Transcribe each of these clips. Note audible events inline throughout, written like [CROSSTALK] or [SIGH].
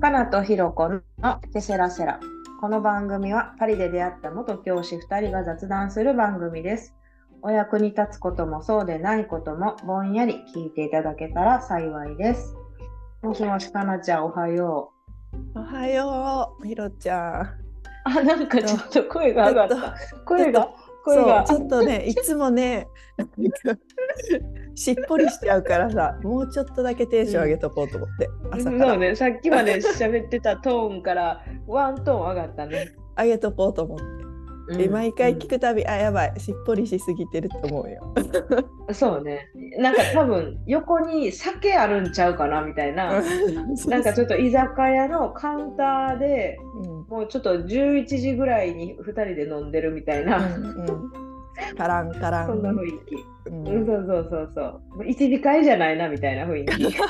かなとひろこのケセラセラ。この番組はパリで出会った元教師2人が雑談する番組です。お役に立つこともそうでないこともぼんやり聞いていただけたら幸いです。もしもしかなちゃんおはよおはよう、ひろちゃん。う。あ、なんかちょっと声が上がった。声が、声そうが。ちょっとね、いつもね、[LAUGHS] しっぽりしちゃうからさ、もうちょっとだけテンション上げとこうと思って、朝からそうね、さっきまで喋ってたトーンからワントーン上がったね。上げとこうと思って。で毎回聞くたび、あ、やばい、しっぽりしすぎてると思うよ。うんそうね。なんか多分横に酒あるんちゃうかなみたいな。なんかちょっと居酒屋のカウンターでうんもうちょっと11時ぐらいに2人で飲んでるみたいな、うんうんカランカラン。そんな雰囲気、うん。うん、そうそうそうそう。もう一次会じゃないなみたいな雰囲気。そ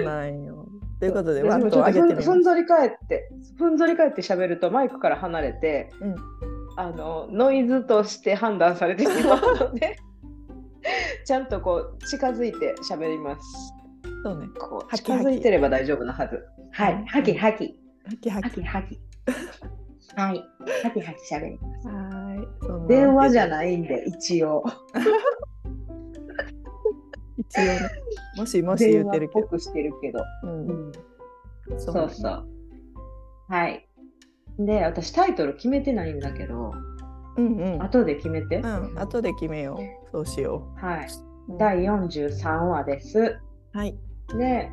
うなんよ。ということで、ワン私もちょっとと上げてみ。ふんぞり返ってふんぞり返って喋るとマイクから離れてうん。あのノイズとして判断されてしまうので [LAUGHS] ちゃんとこう近づいて喋ります。そうね。こう近づいてれば大丈夫なはず。はい。はきはきはきはき。はきはきはいはきはき喋りますはーい。電話じゃい。ないんで一応 [LAUGHS] 一応ね。もしもし言ってるけど。っぽくしてるけど、うん。そそうそうはいで私タイトル決めてないんだけどうんうん。後で決めて、うん、後で決めよう。そうしよはい、う。第43話ですはい。で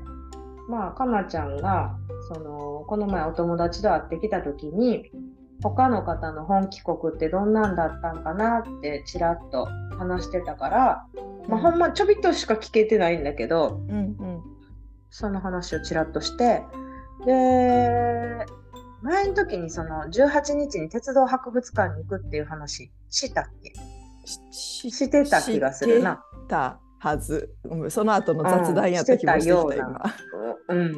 まあかなちゃんがそのこの前お友達と会ってきた時に他の方の本帰国ってどんなんだったんかなってちらっと話してたから、まあ、ほんまちょびっとしか聞けてないんだけどうんうん。その話をちらっとしてで前の時にその18日に鉄道博物館に行くっていう話したっけ？ししてた気がするな。たはず。うんその後の雑談やった気もしてきた、よう今。うん、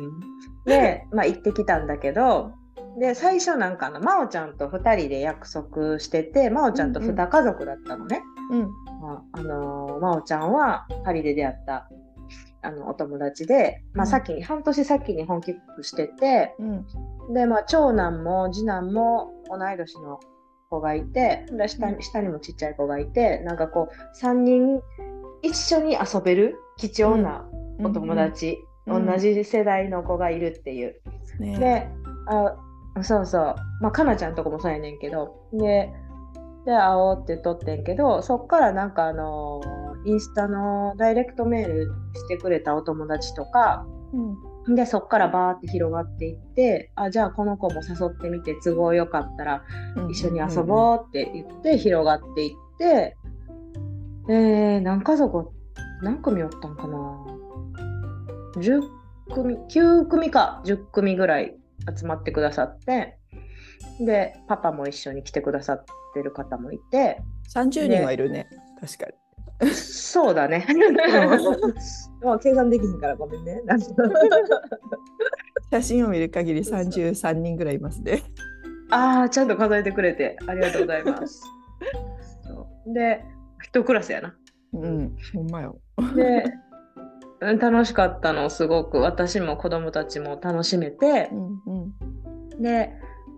で、まあ、行ってきたんだけどで最初なんかあの真央ちゃんと2人で約束してて真央ちゃんと2家族だったのね。うん。まああのー真央ちゃんはパリで出会ったあのお友達で、まあ、うん先に、半年先に本帰国しててうん。で、まあ、長男も次男も同い年の子がいてで下に下にもちっちゃい子がいてなんかこう3人一緒に遊べる貴重なお友達、うん同じ世代の子がいるっていう。ね。であそうそう。まあかなちゃんとこもそうやねんけど。でで会おうって撮ってんけどそっからなんかあのインスタのダイレクトメールしてくれたお友達とかうん。でそっからバーって広がっていってあじゃあこの子も誘ってみて都合よかったらうん。一緒に遊ぼうって言って広がっていって、えー、何家族何組おったんかな？10組9組か。10組ぐらい集まってくださってでパパも一緒に来てくださってる方もいて30人はいるね。確かに。そうだね [LAUGHS] もう計算できひんからごめんね [LAUGHS] 写真を見る限り33人ぐらいいますね。ああちゃんと数えてくれてありがとうございます [LAUGHS] で一クラスやなうん。ほんまよ。でうん楽しかったのすごく。私も子供たちも楽しめて。うんうん。で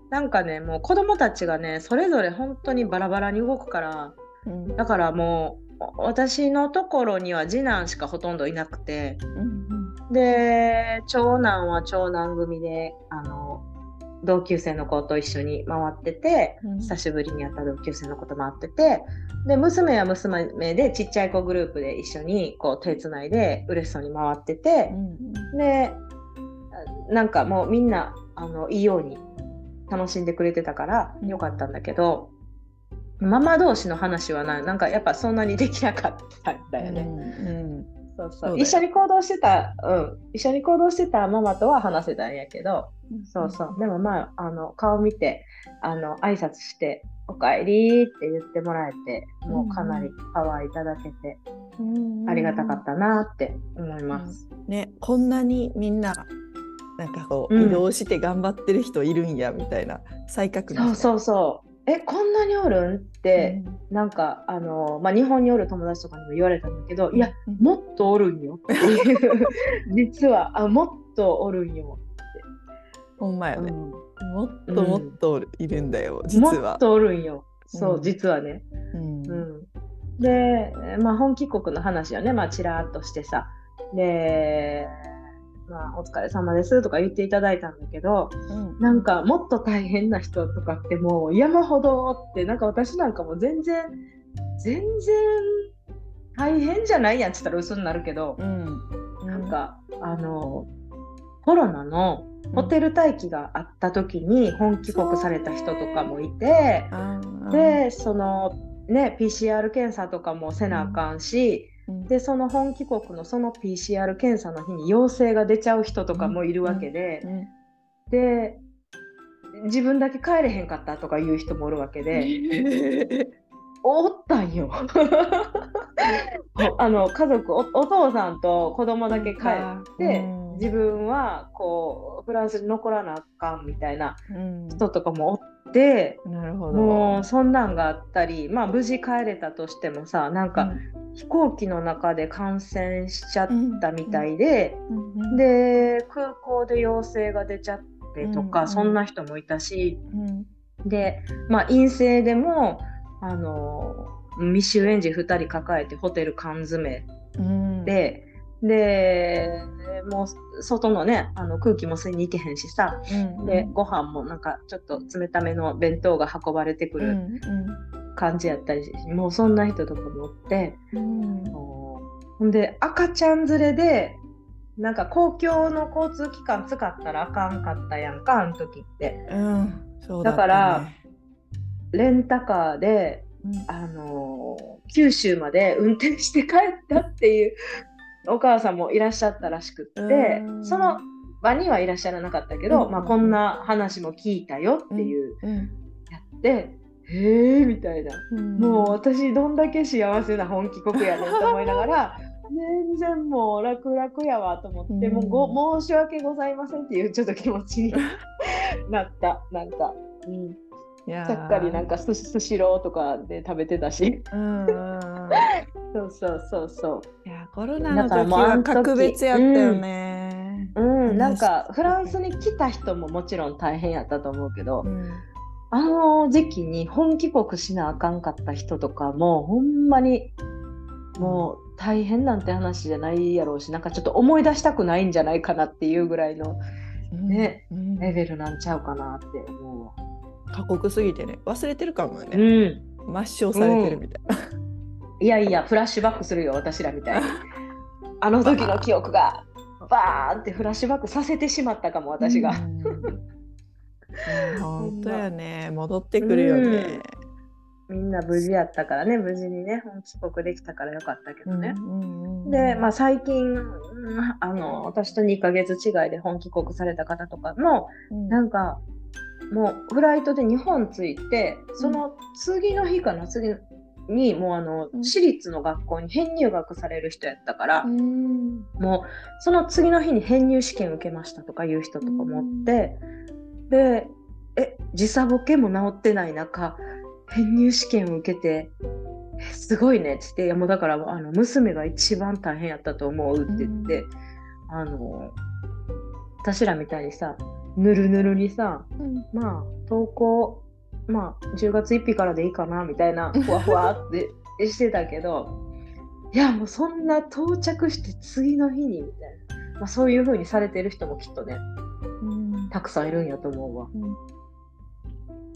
なんかねもう子供たちがねそれぞれ本当にバラバラに動くからうん。だからもう私のところには次男しかほとんどいなくて。うん。で長男は長男組であの同級生の子と一緒に回っててうん。久しぶりに会った同級生の子と回っててで娘は娘でちっちゃい子グループで一緒にこう手つないで嬉しそうに回っててうんでなんかもうみんなあのいいように楽しんでくれてたからうん。よかったんだけど、ママ同士の話はななんかやっぱそんなにできなかったんだよね。うんそうそう。だよそう一緒に行動してた、うん、一緒に行動してたママとは話せたんやけど、うんそうそう。でもまあ、あの顔見て、あの挨拶して、おかえりって言ってもらえて、もうかなりパワーいただけて、うん。ありがたかったなって思います。ねこんなにみんななんかこう、うん。移動して頑張ってる人いるんやみたいな再確認そうそうそう。えこんなにおるんって、なんかあの、まあ、日本におる友達とかにも言われたんだけど、いやうん。もっとおるんよっていう。[LAUGHS] 実はあもっとおるんよ、ほんまやね、うん。もっともっといるんだよ、実は。もっ。とおるんよ。そう、うん実はね、うん。うん、で、まあ、本帰国の話をね、まあ、ちらっとしてさ。で、まあ、お疲れ様ですとか言っていただいたんだけどうん。なんかもっと大変な人とかってもう山ほどおってなんか私なんかもう全然全然大変じゃないやんって言ったら嘘になるけど、うん。なんかあのコロナのホテル待機があった時に本帰国された人とかもいて。でそのね PCR 検査とかもせなあかんし、うん。でその本帰国のその PCR 検査の日に陽性が出ちゃう人とかもいるわけで、うん。で自分だけ帰れへんかったとかいう人もおるわけで、おったんよ。[LAUGHS] あの家族おお父さんと子供だけ帰って、うん。自分はこうフランスに残らなあかんみたいなうん。人とかもおって。なるほど。もうそんなんがあったり、まあ、無事帰れたとしてもさなんか飛行機の中で感染しちゃったみたいで、うん。うん、で空港で陽性が出ちゃってとか、うん。そんな人もいたしうん。で、まあ、陰性でもあの未就園児2人抱えてホテル缶詰。うん、で。でもう外のねあの空気も吸いに行けへんしさ。うん、でご飯もなんかちょっと冷ための弁当が運ばれてくるうん感じやったりしもうそんな人とかもおって。うん。ほんで赤ちゃん連れでなんか公共の交通機関使ったらあかんかったやんかあの時って。うん、そうだね。だから、レンタカーで、うん。あのー九州まで運転して帰ったっていうお母さんもいらっしゃったらしくってうん。その場にはいらっしゃらなかったけど、うんまあ、こんな話も聞いたよっていううん。やって、へえみたいな。うん、もう私どんだけ幸せな本気国やねんと思いながら [LAUGHS] 全然もう楽々やわと思って、うん。もうご申し訳ございませんっていうちょっと気持ちになった。なんか、うん、ちゃっかりなんかススシローとかで食べてたし。うんうんうん。そうそうそうそいやコロナの時は格別やったよね。う、うん、なん話かフランスに来た人ももちろん大変やったと思うけど、うん。あの時期に本帰国しなあかんかった人とかもほんまにもう大変なんて話じゃないやろうしなんかちょっと思い出したくないんじゃないかなっていうぐらいのねうん。レベルなんちゃうかなって思うわ。過酷すぎてね忘れてるかもうね、ん、抹消されてるみたいな。いやいやフラッシュバックするよ私らみたいに。[LAUGHS] あの時の記憶がバーンってフラッシュバックさせてしまったかも私が。本当やね戻ってくるよね。みんな無事やったからね無事にね本帰国できたからよかったけどね。うんうんうんで、まあ、最近うんあの私と2ヶ月違いで本帰国された方とかもうんなんかもうフライトで日本着いてその次の日かな次にもうあのうん。私立の学校に編入学される人やったから、うん。もうその次の日に編入試験受けましたとかいう人とかもおって、でえ時差ボケも治ってない中編入試験を受けてえすごいねっつっていやもうだからあの娘が一番大変やったと思うって言って、あの私らみたいにさぬるぬるにさうんまあ投稿まあ10月1日からでいいかなみたいなふわふわってしてたけどいやもうそんな到着して次の日にみたいな、まあ、そういう風にされてる人もきっとねうんたくさんいるんやと思うわ。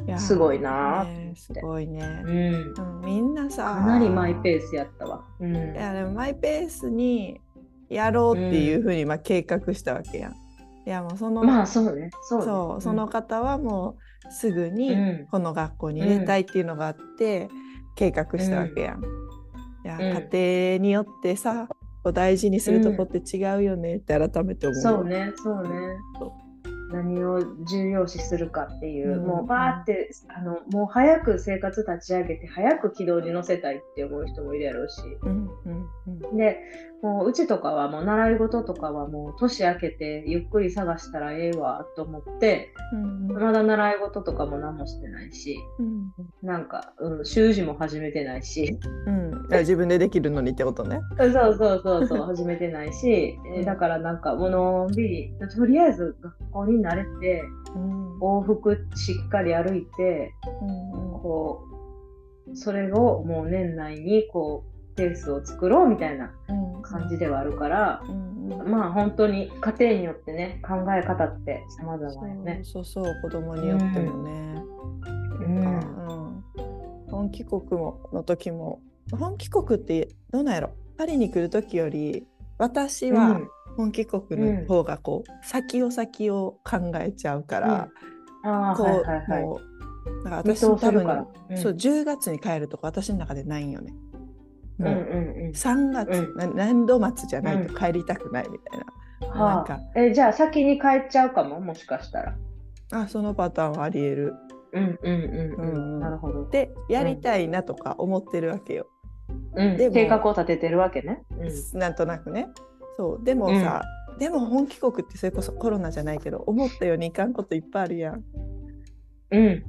いやーすごいなーってねすごいねう。ん、うんみんなさかなりマイペースやったわ。うん、いやでもマイペースにやろうっていうふうにまあ計画したわけやん。いやもうその、まあそうね。そうね。そうその方はもうすぐにうん。この学校に入れたいっていうのがあって計画したわけやん。いや、うん。家庭によってさこう大事にするとこって違うよねって改めて思う。そうねそうね。そ何を重要視するかっていう、うん。もうバーってあのもう早く生活立ち上げて早く軌道に乗せたいって思う人もいるやろうし、うんうんうん。でもううちとかはもう習い事とかはもう年明けてゆっくり探したらええわと思ってうんまだ習い事とかも何もしてないしうん。なんか、うん、習字も始めてないし。うん、自分でできるのにってことね。[LAUGHS] そうそうそうそう始めてないし、えーだからなんかもうのんびりとりあえず学校に慣れてうん。往復しっかり歩いてうん。こうそれをもう年内にこうペースを作ろうみたいなうん感じではあるから、うんうんまあ本当に家庭によってね考え方って様々だよね。そうそうそう子供によってもね。うん本帰国もの時も本帰国ってどうなんやろ？パリに来る時より私は本帰国の方がこう、先を先を考えちゃうから、ああこう、はいはいはい。もうだから見私多分。うんそう10月に帰るとか私の中でないんよね。うんもう、うん3月、うんな年度末じゃないと帰りたくないみたいな。うん。なんかはあ、えじゃあ先に帰っちゃうかも？もしかしたら。あそのパターンはありえる。うんうんうんううんん。なるほど。でやりたいなとか思ってるわけよ。うん、でも計画を立ててるわけね。なんとなくね。そうでもさ、でも本帰国ってそれこそコロナじゃないけど思ったようにいかんこといっぱいあるやんうん。うん。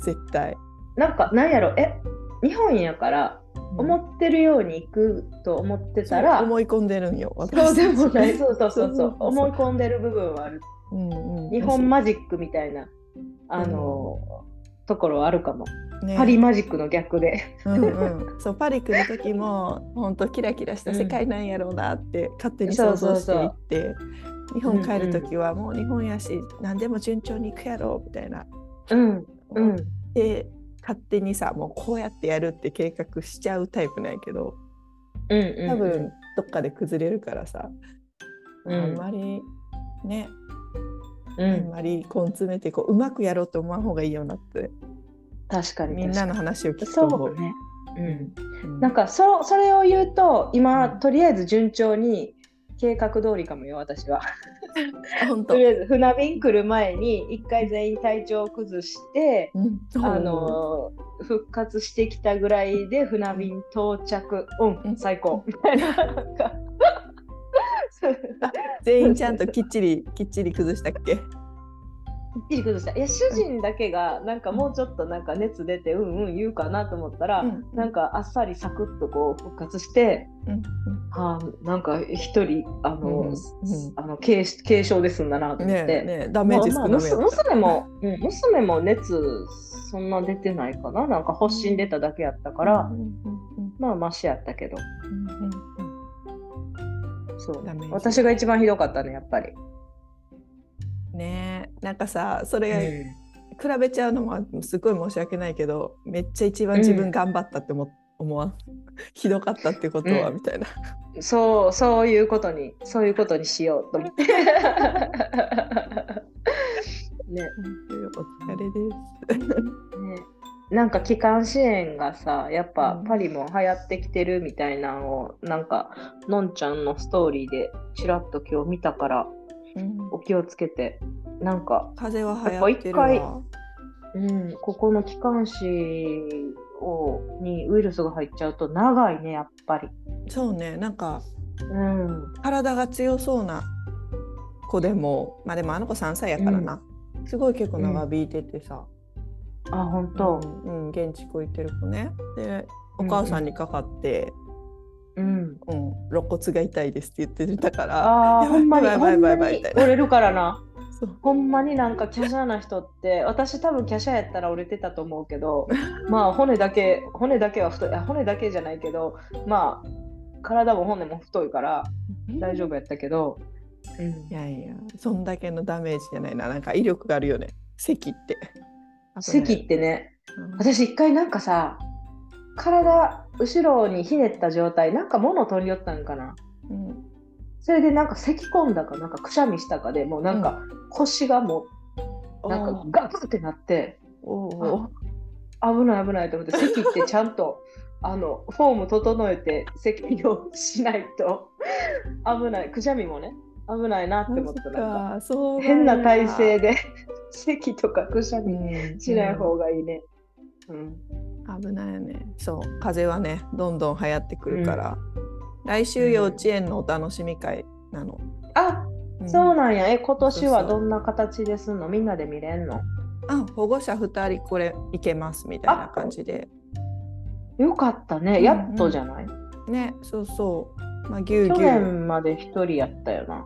絶対。なんかなんやろえ日本やから思ってるように行くと思ってたら、そう思い込んでるんよそうでもない。[LAUGHS] そうそうそうそう。思い込んでる部分はある。うんうん、日本マジックみたいなあの、ところはあるかも。ね。パリマジックの逆で。うんうん、そうパリ来る時も [LAUGHS] 本当キラキラした世界なんやろうなって勝手に想像していって、日本帰る時はもう日本やし何でも順調にいくやろうみたいな。うん。うん。で勝手にさもうこうやってやるって計画しちゃうタイプなんやけどうんうん多分どっかで崩れるからさ、うん。あんまりね、うん、あんまり根詰めてこううまくやろうと思わん方がいいよなって。確かにみんなの話を聞くとそ思う。うね。うん。うん。なんかそそれを言うと今、うん。とりあえず順調に計画通りかもよ私は。とりあえず船便来る前に一回全員体調を崩して、うんあの復活してきたぐらいで船便到着。うん、うん。最高。みたいな全員ちゃんときっちりきっちり崩したっけ？きっちり崩した。いや主人だけがなんかもうちょっとなんか熱出てうん。うん言うかなと思ったら、うんなんかあっさりサクッとこう復活して、うんはあ、なんか一人あの、うんうんあの軽軽症で済んだなと思って。ねえねえダメージ少なめやまあ娘も、うん、娘も熱そんな出てないかな。なんか発疹出ただけやったから、まあマシやったけど。そう。私が一番ひどかったねやっぱり、ね。えなんかさそれう比べちゃうのもすごい申し訳ないけどめっちゃ一番自分頑張ったって思,、思わん？[LAUGHS] ひどかったってことは、うん。みたいな。んそうそういうことにそういうことにしようと思って。[LAUGHS] ね。お疲れです。ね。なんか気管支炎がさやっぱうん。パリも流行ってきてるみたいなのをなんかのんちゃんのストーリーでちらっと今日見たからうんお気をつけてなんか、風邪は流行ってるわ。うん、ここの気管支をにウイルスが入っちゃうと長いねやっぱり。そうねなんかうん体が強そうな子でもまあでもあの子3歳やからな、すごい結構長引いててさ、あ本当。うんうん現地校行ってる子ねでお母さんにかかって、うん。うん。肋骨が痛いですって言ってたから。あほんまに折れるからな。そう。ほんまになんか華奢な人って私多分華奢やったら折れてたと思うけど [LAUGHS] まあ骨だけ骨だけは太いあ骨だけじゃないけどまあ体も骨も太いから大丈夫やったけど、うん。いやいやそんだけのダメージじゃないな。なんか威力があるよね。咳って。咳ってね。うん私一回なんかさ体後ろにひねった状態なんか物取り寄ったんかな。うん。それでなんか咳込んだかなんかくしゃみしたかでもうなんか腰がもうなんかガクってなって危ない危ないと思って咳ってちゃんと [LAUGHS] あのフォーム整えて咳をしないと危ない。くしゃみもね危ないなって思ったなんか。変な体勢で、で咳とかくしゃみうんしない方がいいね。うん危ないよねそう風邪はねどんどん流行ってくるから、来週幼稚園のお楽しみ会なの。あ、うんそうなんや。え、今年はどんな形ですんの？みんなで見れんの？あ保護者2人これいけますみたいな感じで。よかったね。うんやっとじゃない、ねそうそう。まあぎゅう去ぎゅう。年まで一人やったよな。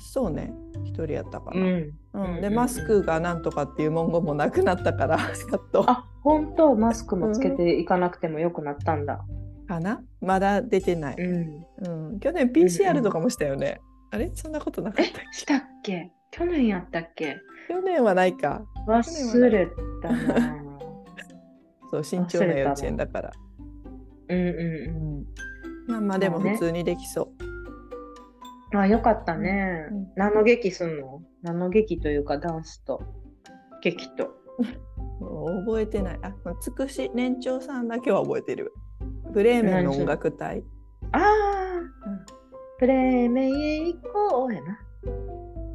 そうね1人やったかな。ん。うんうんうんでマスクがなんとかっていう文言もなくなったから [LAUGHS] やっとあ、本当？マスクもつけていかなくてもよくなったんだ。かな？まだ出てない。ん。うん、去年 PCR とかもしたよね。あれ？そんなことなかっえたっ、したっけ？去年やったっけ？け去年はないか。忘れたな。[LAUGHS] そう慎重な幼稚園だから。うんうんうん、まあまあでも普通にできそうん。あ、よかったね。うん何の劇すんの？何の劇というかダンスと劇と。う。もう覚えてない。あ、つくし年長さんだけは覚えてる。ブレーメンの音楽隊。ああ、プレーメンへ行こうやな。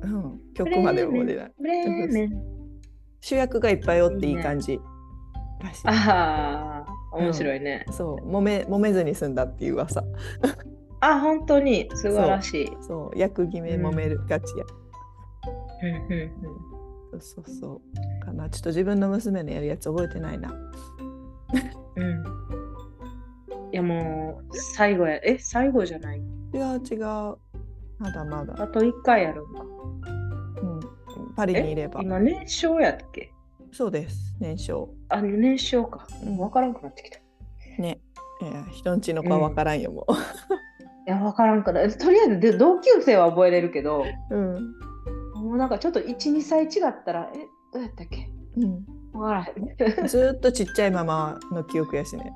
うん、曲まで覚えてない。プレーメン。主役がいっぱいおっていい感じ。らしいああ、面白いね。そう揉め揉めずに済んだっていう噂。あ、本当に素晴らしい。そう役決め揉めるがちや。うんうんそうそうそう。かな。ちょっと自分の娘のやるやつ覚えてないな。うん。うん。いやもう最後や。え、最後じゃない？違う違う。まだまだ。あと1回やるんか。うん、パリにいれば。今年少やっけ？そうです。年少。あ、年少か。うんわからんくなってきた。いね。いや人んちの子はわからんよ、もや、わからんから。えとりあえずで同級生は覚えれるけど、う。うん。もうなんかちょっと1、2歳違ったら、え、どうやったっけ？うん、わからへん。ずーっとちっちゃいままの記憶やしね。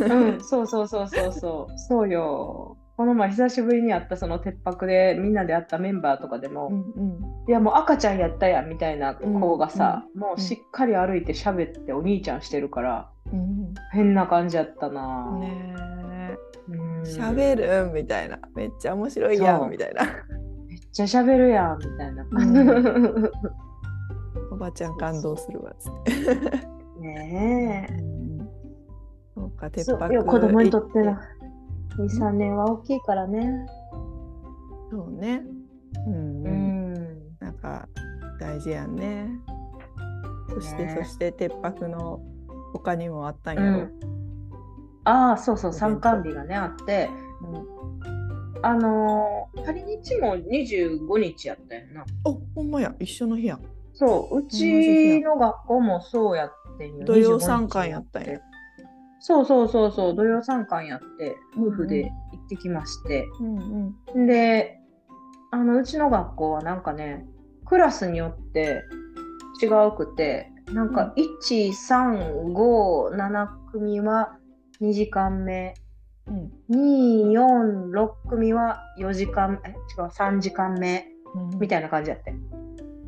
うん、そうそうそうそうそう。そうよ。この前久しぶりに会ったその鉄泊でみんなで会ったメンバーとかでも、うんうん。いやもう赤ちゃんやったやんみたいな子がさ、もうしっかり歩いて喋ってお兄ちゃんしてるから、うん、変な感じやったな。ね喋るみたいな。めっちゃ面白いやんみたいな。めっちゃ喋るやんみたいな。んおばちゃん感動するわつって。ねえ。うんそうか、鉄そう泊いや子供にとっての行2、3年は大きいからね。そうね。うん、ううん。ん。なんか大事やんね。そして、ねそして鉄泊の他にもあったんやろ。うん、ああ、そうそう、参観日がね、あって、うんあのー、パリ日も25日やったよな。おほんまや一緒の日や。そう、うちの学校もそうやってんよ。土曜25日参観やったんや。そうそうそうそう、土曜参観やって、夫婦で行ってきまして。うんうん。で、あの、うちの学校はなんかね、クラスによって違うくて、なんか1、3、5、7組は2時間目、うん2、4、6組は4時間、え、違う、3時間目うん、みたいな感じやって。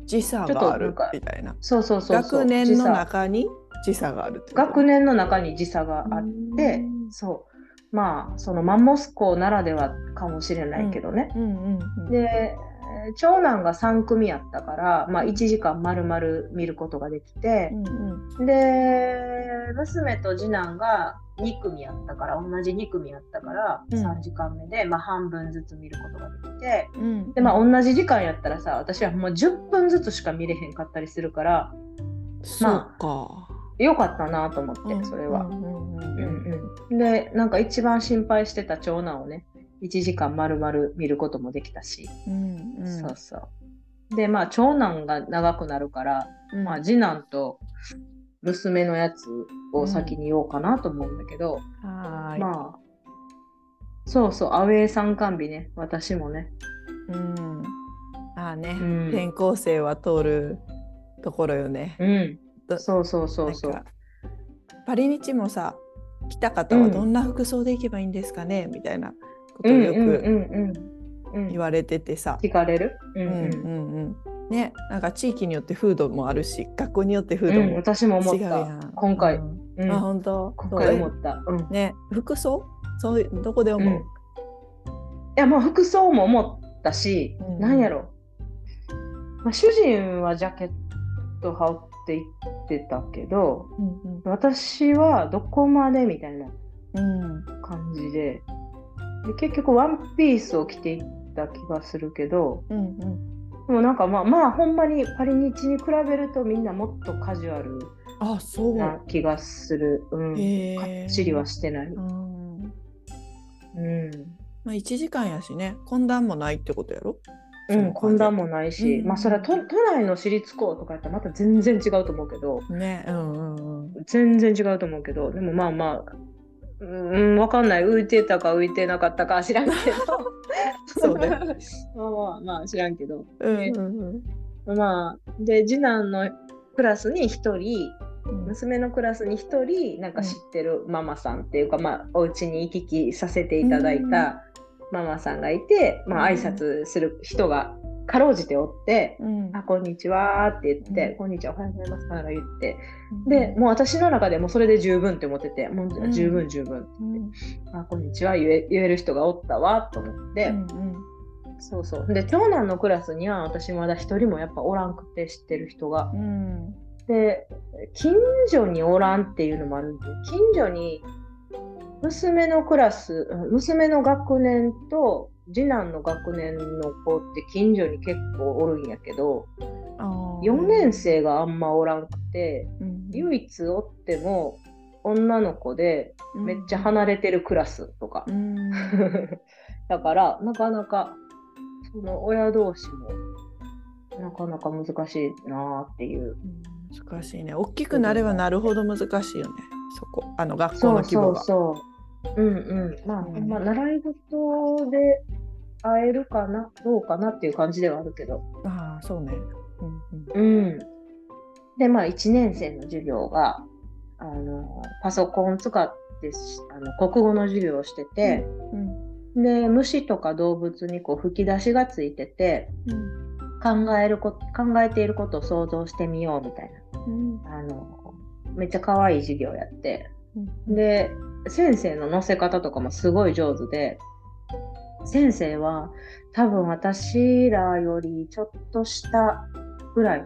時差があるみたいな。そうそうそうそう。学年の中に時差がある学年の中に時差があってうん、そう。まあ、そのマンモス校ならではかもしれないけどね。うんうんうん。で、えー長男が3組やったから、まあ、1時間丸々見ることができてう、んで、娘と次男が2組やったから、同じ2組やったから、うん。3時間目で、まあ、半分ずつ見ることができて、うん。うん。で、まあ、同じ時間やったらさ、私はもう10分ずつしか見れへんかったりするから、そうか。よかったなと思って、うん。それは。でなんか一番心配してた長男をね1時間丸々見ることもできたし、うんうん。そうそう。でまあ長男が長くなるから、うん。まあ、次男と娘のやつを先に言おうかなと思うんだけど、はーい。まあそうそうアウェー参観日ね。私もね、うん。ああね、うん。転校生は通るところよね。うん、どそうそうそうそう。パリ日もさ来た方はどんな服装で行けばいいんですかね、みたいなことをよくうんうんうんうんうん。言われててさ。聞かれる？うんうん。うんうんうんね、なんか地域によって風土もあるし学校によって風土うんも私も思った。違うやん。今回。うん。うん。あ本当？今回思った、うん。ね服装？そういうどこで思う、うん。いやもう服装も思ったし、うん。なんやろ、まあ、主人はジャケット羽織って行ってたけどうん私はどこまでみたいなうん。感じで。で結局ワンピースを着ていった気がするけどうんうん。でもなんかまあまあほんまにパリ日に比べるとみんなもっとカジュアルあ、そう。な気がする。うん、へかえっちりはしてない。うん。うん。まあ1時間やしね、懇談もないってことやろ？うん、混乱もないし、うん。まあそれは都都内の私立校とかやったらまた全然違うと思うけど。ね、うんうんうん。全然違うと思うけど。でもまあまあうん分かんない。浮いてたか浮いてなかったか知らんけど。[LAUGHS] そうね。まあまあまあ知らんけど。うんうんまあで次男のクラスに1人うん。娘のクラスに1人なんか知ってるママさんっていうか、まあお家に行き来させていただいたママさんがいて、まあ挨拶する人がかろうじておって。うん。あ、こんにちはって言って、うん。こんにちは、おはようございますから言って、で、もう私の中でもうそれで十分って思ってて、もう十分十分、うん。あ、こんにちは言え言える人がおったわと思って、うんそうそう。で、長男のクラスには私まだ一人もやっぱおらんくて知ってる人が。うん。で、近所におらんっていうのもあるんで、近所に娘のクラス、うん娘の学年と次男の学年の子って近所に結構おるんやけど、あー。4年生があんまおらんくて、うん。唯一おっても女の子でめっちゃ離れてるクラスとか。う、ん。[LAUGHS] だからなかなかその親同士もなかなか難しいなっていう。難しいね。大きくなればなるほど難しいよね。そこ。あの学校そうそうの規模が。そううんうん。まあ、うん。まあ習い事で会えるかなどうかなっていう感じではあるけど。ああそうね。うんうん。うん。でまあ1年生の授業があのパソコン使ってしあの国語の授業をしてて、うんで虫とか動物にこう吹き出しがついててうん考えるこ考えていることを想像してみようみたいうん。なあのめっちゃ可愛い授業やって。うん。で先生の載せ方とかもすごい上手で先生は多分私らよりちょっと下ぐらい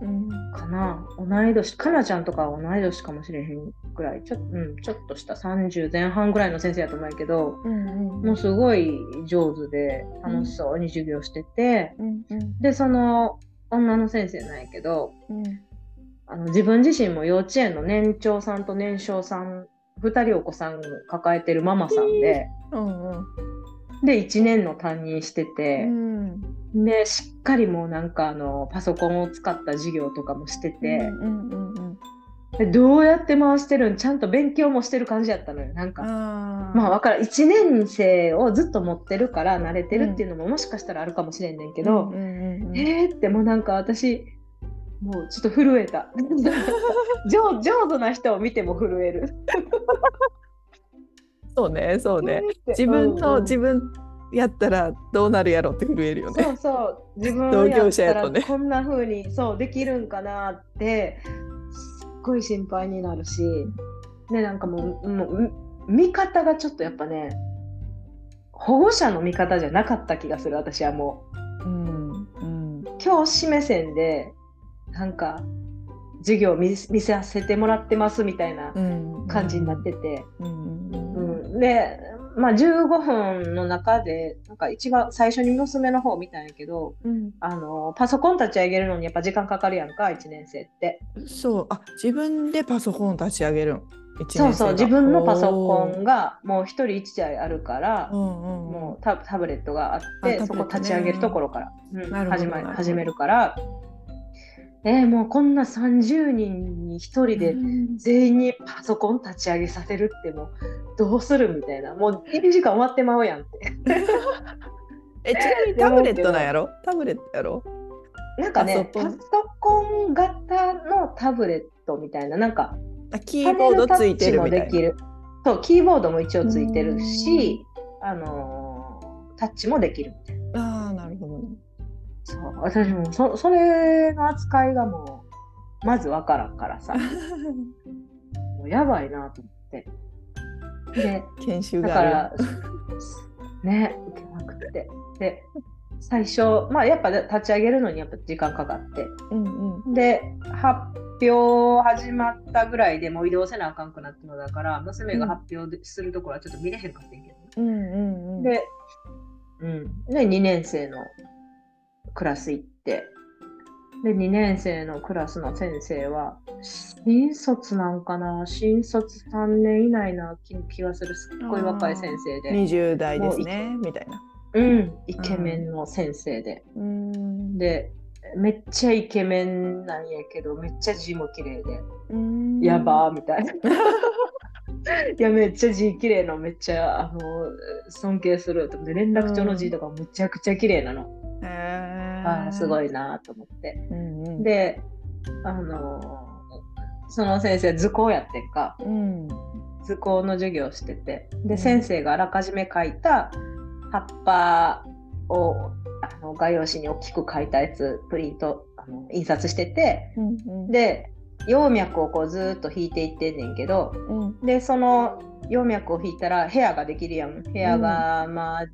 うんかな。同い年かなちゃんとかは同い年かもしれへんぐらい。ちょ,、うん、ちょっとした30前半ぐらいの先生やと思うけどうんうんもうすごい上手で楽しそうに授業してて、うんうん。でその女の先生なんやけどうん。あの自分自身も幼稚園の年長さんと年少さん2人お子さん抱えてるママさんで、うんうん。で1年の担任してて、うん。でしっかりもうなんかあのパソコンを使った授業とかもしてて、うんうんうんでどうやって回してるんちゃんと勉強もしてる感じやったのよ。なんか。あまあ分からん。1年生をずっと持ってるから慣れてるっていうのももしかしたらあるかもしれんねんけど、うんうんうんえーってもうなんか私もうちょっと震えた。[LAUGHS] 上上手な人を見ても震える。そうねそうね。自分の、うんうん。自分やったらどうなるやろって震えるよね。そうそう。自分同業者やとね。らこんな風にそうできるんかなってすっごい心配になるし。でなんかもうもう見方がちょっとやっぱね保護者の見方じゃなかった気がする私はもう。んうん。う教師目線でなんか授業を見見させてもらってますみたいなうん。感じになってて、うん。で、まあ、15分の中でなんか一番最初に娘の方見たんやけどうん。あのパソコン立ち上げるのにやっぱ時間かかるやんか1年生って。そう。あ自分でパソコン立ち上げるそうそう。自分のパソコンがもう一人一台あるから、うんうんうん。もうタタブレットがあってあそこ立ち上げるところから、うん。始めるからえーもうこんな30人に1人でうん。全員にパソコン立ち上げさせるってもうどうするみたいな。もう1時間終わってまうやんって。[LAUGHS] えちなみにタブレットなんやろ？タブレットやろ？なんかねパソコン。型のタブレットみたいな。なんかあキーボードついてるみたいな。そうキーボードも一応ついてるしあのータッチもできるみたいなそう。私もそそれの扱いがもうまずわからんからさ。[LAUGHS] もうやばいなと思って。で研修がある。だからね受けなくて。で最初まあやっぱ立ち上げるのにやっぱ時間かかって。うんうん。で発表始まったぐらいでもう移動せなあかんくなったのだから娘が発表でするところはちょっと見れへんかったけど、うん。うんうん、で,、うん、で2年生のクラス行って。で2年生のクラスの先生は新卒なんかな？新卒3年以内な気気がするすっごい若い先生で、20代ですねみたいな。うん、イケメンの先生で、うん。でめっちゃイケメンなんやけどめっちゃ字も綺麗で、うん。やばーみたいな。[LAUGHS] いやめっちゃ字綺麗のめっちゃあの尊敬する。と連絡帳の字とかむちゃくちゃ綺麗なの、へー。あーすごいなと思って。うんうん、であのその先生図工やってんか。うん。図工の授業してて。で、うん。先生があらかじめ書いた葉っぱをあの画用紙に大きく書いたやつプリントあの印刷してて。うんうん。で葉脈をこうずーっと引いていってんねんけど。うん。でその葉脈を引いたら部屋ができるやん。部屋がまあ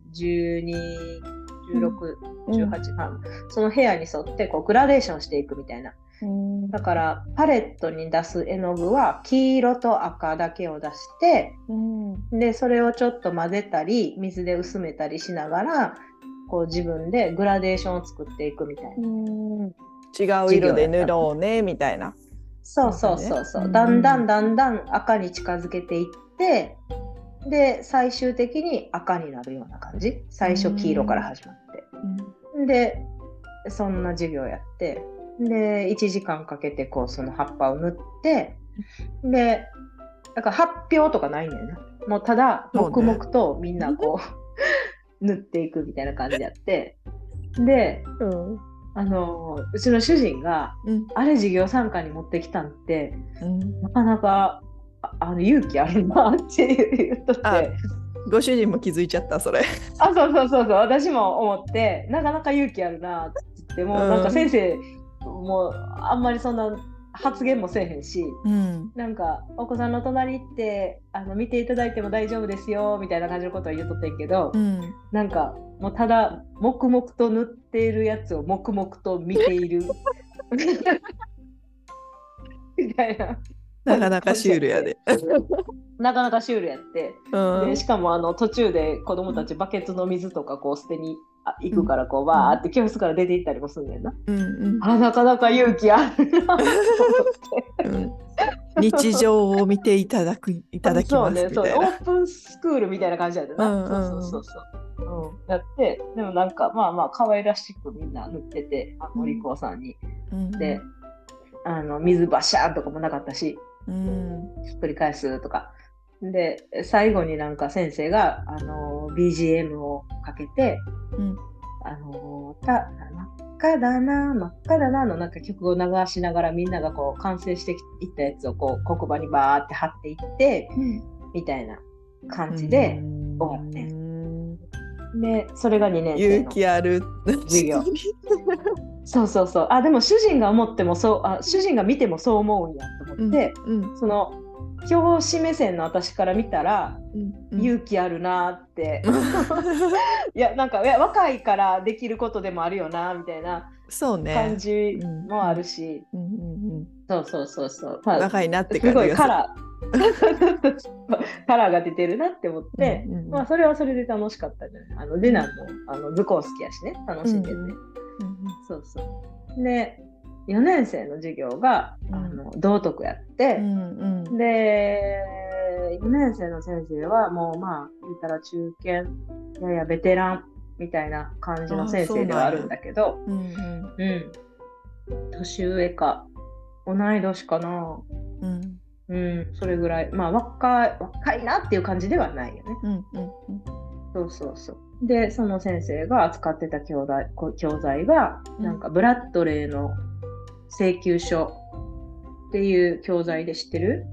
121618、まあその部屋に沿ってこうグラデーションしていくみたいな。うん。だからパレットに出す絵の具は黄色と赤だけを出してうん。でそれをちょっと混ぜたり水で薄めたりしながらこう自分でグラデーションを作っていくみたいな。うん。違う色で塗ろうねみたいな。そうそうそうそう、うん。だんだんだんだん赤に近づけていってで最終的に赤になるような感じ。最初黄色から始まって、でそんな授業やって。で1時間かけてこうその葉っぱを塗って。でだから発表とかないねんな。もうただ黙々とみんなこう [LAUGHS] 塗っていくみたいな感じでやって。でうん。あのうちの主人がうん。あれ授業参加に持ってきたんってうん。なかなかああの勇気あるなって言っとって。ああご主人も気づいちゃったそれ。そうそうそうそう私も思ってなかなか勇気あるなって言ってもううん。なんか先生もうあんまりそんな発言もせえへんしうん。なんかお子さんの隣行ってあの見ていただいても大丈夫ですよみたいな感じのことは言っとってんけど、うん。なんかもうただ黙々と塗っているやつを黙々と見ている。[LAUGHS] みたいななかなかシュールやで。[LAUGHS] なかなかシュールやって。うんでしかもあの途中で子供たちバケツの水とかこう捨てにあ行くからこうわーって教室から出て行ったりもすんねんな。うんうんあなかなか勇気あるなと思って。うん日常を見ていただくいただきますみたいそうねそうオな。ープンスクールみたいな感じやでな。うんそうそうそうそう。うん、やってでもなんかまあまあ可愛らしくみんな塗っててあのお利口さんに。うんであの水バシャーンとかもなかったしうんひっくり返すとか。で最後になんか先生があの BGM をかけてうん。あのーた真っ赤だな真っ赤だなのなんか曲を流しながらみんながこう完成していったやつをこう黒板にバーって貼っていってみたいな感じで、終わってうんでそれが2年生勇の気ある。授業。そうそうそう。あでも主人が思ってもそうあ主人が見てもそう思うんやと思って、うんその教師目線の私から見たら、うん勇気あるなって。[LAUGHS] いやなんかいや若いからできることでもあるよなみたいなそうね。感じもあるし、うん。うんうんそうそうそうそう。まあ、若いなってすごい感じがする。カラー。[LAUGHS] カラーが出てるなって思って、うんうんうん。まあそれはそれで楽しかったじゃない。あのデナンもあの図工好きやしね。楽しんでて、うんうんそうそう。で4年生の授業が、うん。あの道徳やって。う、んうん。で4年生の先生はもうまあ言ったら中堅ややベテランみたいな感じの先生ではあるんだけど、うんうん、年上か同い年かな。うん。うん、それぐらい、まあ若い、若いなっていう感じではないよね。うんうんそうそうそう。で、その先生が扱ってた教材こ教材が、うん。なんかブラッドレーの請求書っていう教材で知ってる？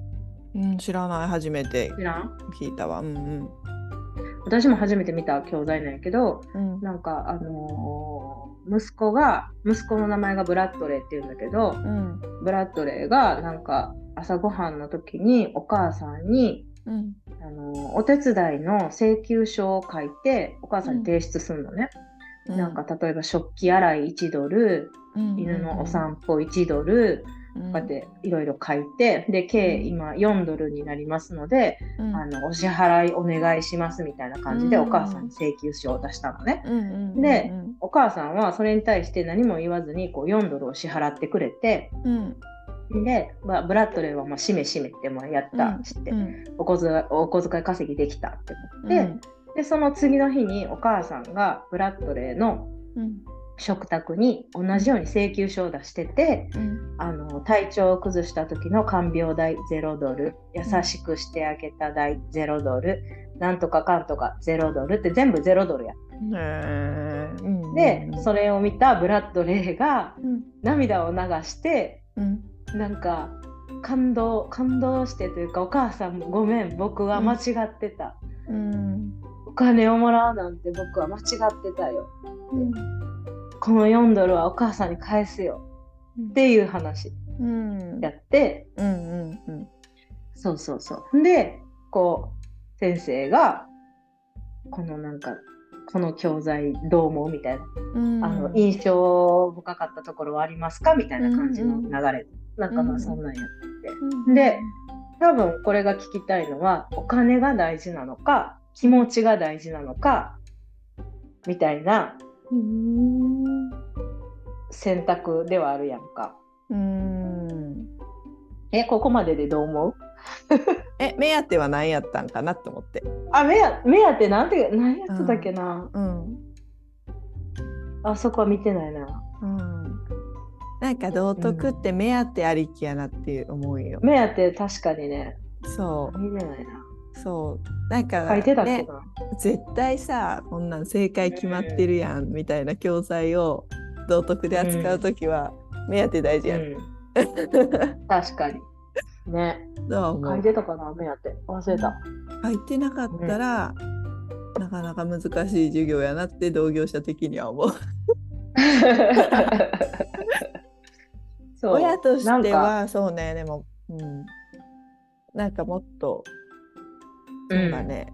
うん知らない。初めて聞いたわ。うんうん私も初めて見た教材なんやけど、うん。なんかあのー息子が、息子の名前がブラッドレーっていうんだけど、うん。ブラッドレーがなんか朝ごはんの時にお母さんにうん。あのお手伝いの請求書を書いてお母さんに提出するのね、なんか例えば食器洗い1ドル犬のお散歩1ドルこうやっていろいろ書いてで計今4ドルになりますので、うん。あのお支払いお願いしますみたいな感じでうん。お母さんに請求書を出したのね。うんうんでお母さんはそれに対して何も言わずにこう4ドルを支払ってくれてうん。で、まあ、ブラッドレーはまあしめしめってもうやったうん。して、うん。お小遣いお小遣い稼ぎできたって思って、うん。でその次の日にお母さんがブラッドレーのうん食卓に同じように請求書を出しててうんあの体調を崩した時の看病代0ドル優しくしてあげた代0ドルなんとかかんとか0ドルって全部0ドルや。でそれを見たブラッドレーがうん涙を流してうんなんか感動感動してというかお母さんごめん僕は間違ってた、うん。お金をもらうなんて僕は間違ってたよ。うんこの4ドルはお母さんに返すよ。っていう話。うん。やって。うんうんうん。そうそうそう。でこう先生がこのなんかこの教材どう思うみたいな、うん。あの印象深かったところはありますか？みたいな感じの流れ、なんかまあそんなんやって。て、で多分これが聞きたいのはお金が大事なのか気持ちが大事なのかみたいなうん選択ではあるやん。か。うん。えここまででどう思うえ目当ては何やったん。かなと思ってあ目や目当てなん。て何やってたっけな、うん。あそこは見てないな。うん。なん。か道徳って目当てありきやなっていう思うよ、目当て確かにねそう見てないな。うそうなんかねな。絶対さこんなん正解決まってるやんみたいな教材を道徳で扱う時は目当て大事やん、うん、[LAUGHS] 確かに。ね。どう思書いうてたかな目当て。忘れた。書いてなかったら、なかなか難しい授業やなって同業者的には思う。[LAUGHS] [LAUGHS] そう親としてはそうねでも、うん、なんかもっとそうだね、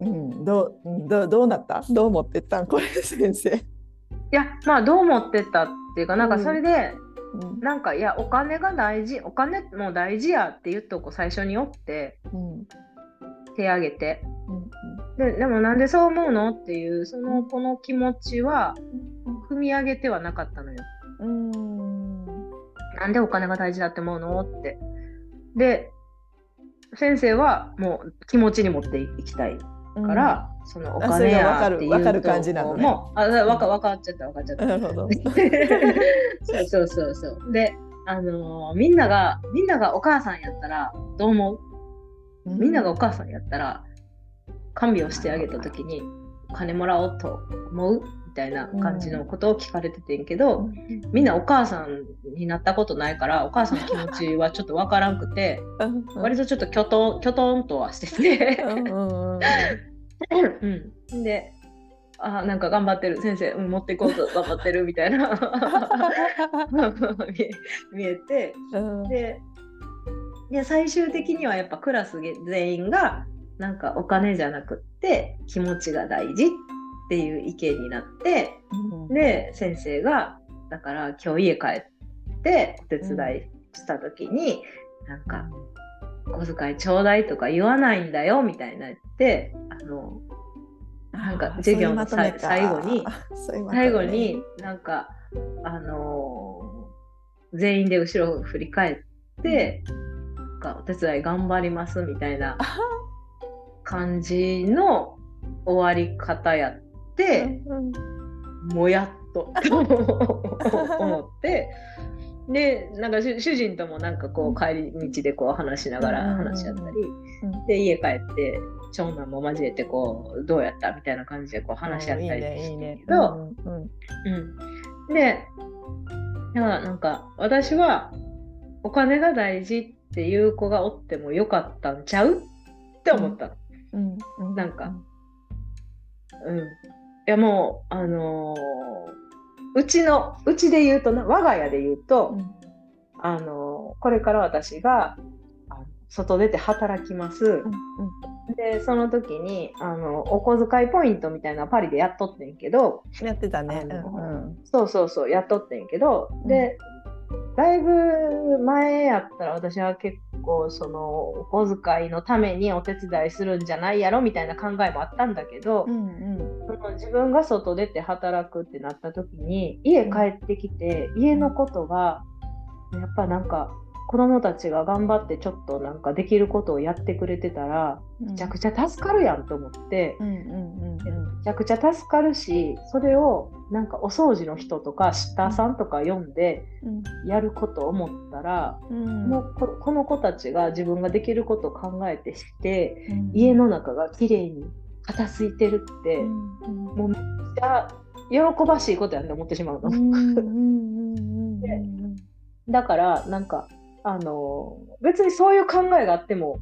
うん、どううん。どうどうなった？どう思ってった？んこれ先生。いやまあどう思ってたっていうかなんかそれで、うん。なんかいやお金が大事お金も大事やって言っとこ最初におってうん。手挙げて。うんででもなんでそう思うのっていうそのこの気持ちは踏み上げてはなかったのよ。うん。なんでお金が大事だって思うのって。で先生はもう気持ちに持っていきたいうんから、そのお金がわかるやっていうわかる感じなのねもうあわかわかっちゃったわかっちゃった。なるほど。[LAUGHS] そうそうそうそう。で、あのーみんながみんながお母さんやったらどう思う？みんながお母さんやったら看病してあげた時にお金もらおうと思う？みたいな感じのことを聞かれててんけど、みんなお母さんになったことないからお母さんの気持ちはちょっとわからんくて割とちょっときょとんきょとんとはしてて。うんであなんか頑張ってる。先生、うん、持っていこうと頑張ってるみたいな。[LAUGHS] 見え見えて。うん。でで最終的にはやっぱクラス全員がなんかお金じゃなくって気持ちが大事っていう意見になってで先生がだから今日家帰ってお手伝いした時に、なんか小遣いちょうだいとか言わないんだよみたいな言ってあのなんか授業の最後に最後になんかあのー全員で後ろを振り返って、なんかお手伝い頑張りますみたいな感じの終わり方やって、もやっと [LAUGHS] 思って。でなんか主主人ともなんかこう帰り道でこう話しながら話し合ったり、うん。で家帰って長男も交えてこうどうやったみたいな感じでこう話し合ったりいいねいいね。けど、うんうん。うん、でだからなんか私はお金が大事っていう子がおってもよかったんちゃうって思ったの。うん。うん。なんかうん、いやもうあのーうちのうちで言うとな我が家で言うと、うんあのーこれから私が外出て働きます。うんでその時にあのお小遣いポイントみたいなパリでやっとってんけど、やってたね。うんそうそうそうやっとってんけど、うんでだいぶ前やったら私は結構そのお小遣いのためにお手伝いするんじゃないやろみたいな考えもあったんだけど、うんうん。その自分が外出て働くってなった時に家帰ってきて家のことがやっぱなんか子供たちが頑張ってちょっとなんかできることをやってくれてたらうん。めちゃくちゃ助かるやんと思って。うんうんうんめちゃくちゃ助かるしそれをなんかお掃除の人とかシッターさんとか呼んでうん。やること思ったら、うん。このここの子たちが自分ができることを考えてしてうん。家の中がきれいに片付いてるって、うんうん。もうめっちゃ喜ばしいことやんって思ってしまうの。うんうんうんうんうん [LAUGHS] だからなんかあの別にそういう考えがあっても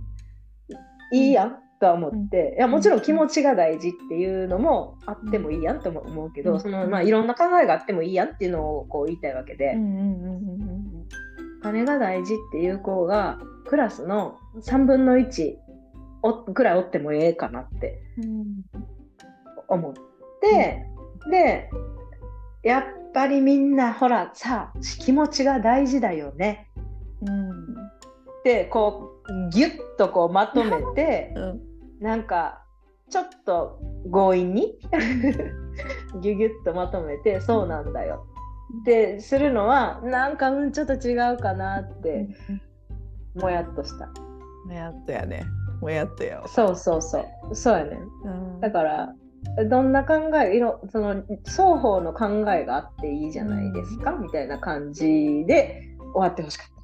いいやんとは思って、いやもちろん気持ちが大事っていうのもあってもいいやんとも思うけど、うん。そのまあ、いろんな考えがあってもいいやんっていうのをこう言いたいわけで、金が大事っていう子がクラスの3分の1おぐらいおってもええかなってうん。思って、でやっぱりみんなほらさ気持ちが大事だよねうん。ってこうギュッとこうまとめてうん。なんかちょっと強引に [LAUGHS] ギュギュッとまとめてそうなんだよ。ってするのはなんかうんちょっと違うかなってもやっとした。もやっとやね。もやっとやわ。そうそうそう。そうやね。うん。だからどんな考えいろその双方の考えがあっていいじゃないですか、みたいな感じで終わってほしかった。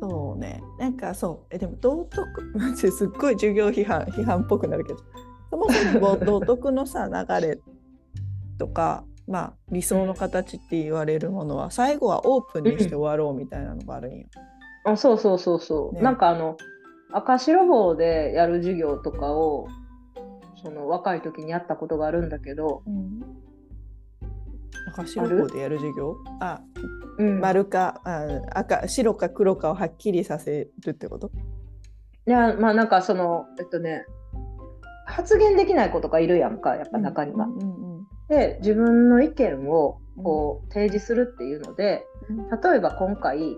そうね。なんかそう。えでも道徳。[LAUGHS] マジですっごい授業批判批判っぽくなるけど。そもそも [LAUGHS] 道徳のさ流れとかまあ理想の形って言われるものは最後はオープンにして終わろうみたいなのがあるんよ。あそうそうそうそう、ね。なんかあの赤白棒でやる授業とかをその若い時にやったことがあるんだけど、うん。赤白棒でやる授業？あうん、丸かあ赤白か黒かをはっきりさせるってこと？いやまあなんかそのえっとね発言できない子とかいるやんかやっぱ中には。うんうんで自分の意見をこう提示するっていうのでうん。例えば今回い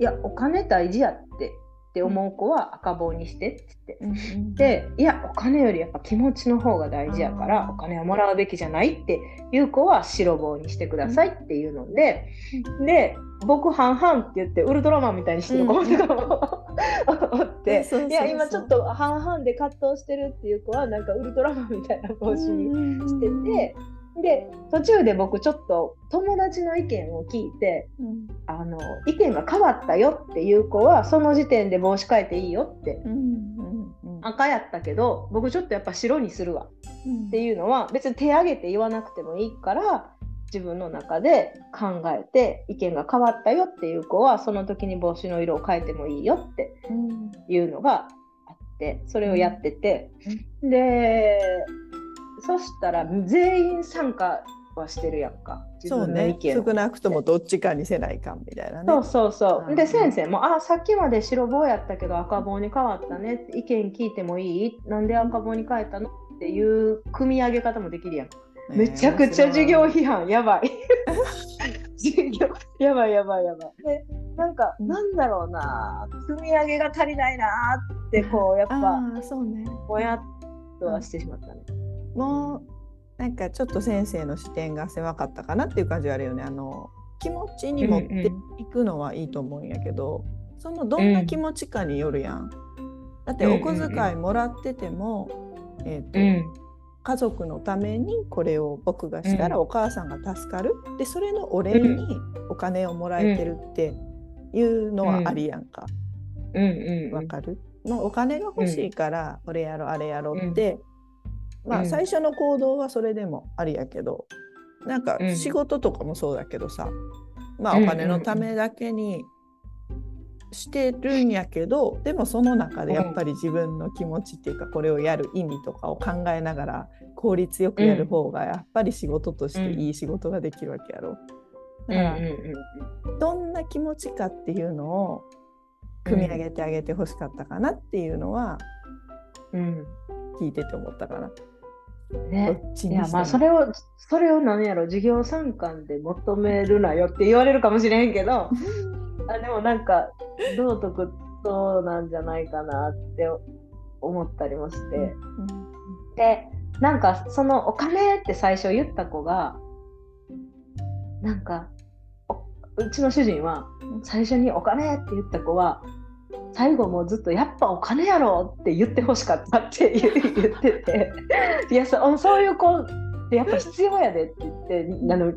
やお金大事やってって思う子は赤棒にしてって言って。うんうんでいやお金よりやっぱ気持ちの方が大事やからお金はもらうべきじゃないっていう子は白棒にしてくださいっていうので、で僕半々って言ってウルトラマンみたいにしてる子もとかもおっていや今ちょっと半々で葛藤してるっていう子はなんかウルトラマンみたいな帽子にしてて。で途中で僕ちょっと友達の意見を聞いてうんあの意見が変わったよっていう子はその時点で帽子変えていいよってうん。うん。うん。赤やったけど僕ちょっとやっぱ白にするわうん。っていうのは別に手挙げて言わなくてもいいから自分の中で考えて意見が変わったよっていう子はその時に帽子の色を変えてもいいよってうん。いうのがあってそれをやってて、でそしたら全員参加はしてるやんか自そうね少なくともどっちかにせないかんみたいなね。そうそうそう。うんで先生も「あさっきまで白棒やったけど赤棒に変わったね」意見聞いてもいい？なんで赤棒に変えたの？っていう組み上げ方もできるやん。めちゃくちゃ授業批判やばい。授 [LAUGHS] 業やばいやばいやばい。でなんかうんなんだろうな組み上げが足りないなってこうやっぱそうね。ぼやっとはしてしまったね。もうなんかちょっと先生の視点が狭かったかなっていう感じはあるよね。あの気持ちに持っていくのはいいと思うんやけど、そのどんな気持ちかによるやん。だってお小遣いもらってても、えっ、と、家族のためにこれを僕がしたらうん。お母さんが助かる、でそれのお礼にお金をもらえてるっていうのはありやんか。うん。うんわかる、もうお金が欲しいからこれやろうあれやろうって、まうん。あ最初の行動はそれでもありやけどなんかうん。仕事とかもそうだけどさ、まあうんお金のためだけにしてるんやけど、でもその中でやっぱり自分の気持ちっていうかこれをやる意味とかを考えながら効率よくやる方がやっぱり仕事としていい仕事ができるわけやろ。だから、どんな気持ちかっていうのを組み上げてあげてほしかったかなっていうのはうん。聞いてて思ったかな。ね。いやまあそれをそれを何やろ？授業参観で求めるなよって言われるかもしれへんけどあでもなんか道徳そうなんじゃないかなって思ったりもして、うん。でなんかそのお金って最初言った子がなんかおうちの主人は最初にお金って言った子は最後もうずっとやっぱお金やろって言ってほしかったって言言ってて。[LAUGHS] いやそそういう子ってやっぱ必要やでって言ってあの、うん、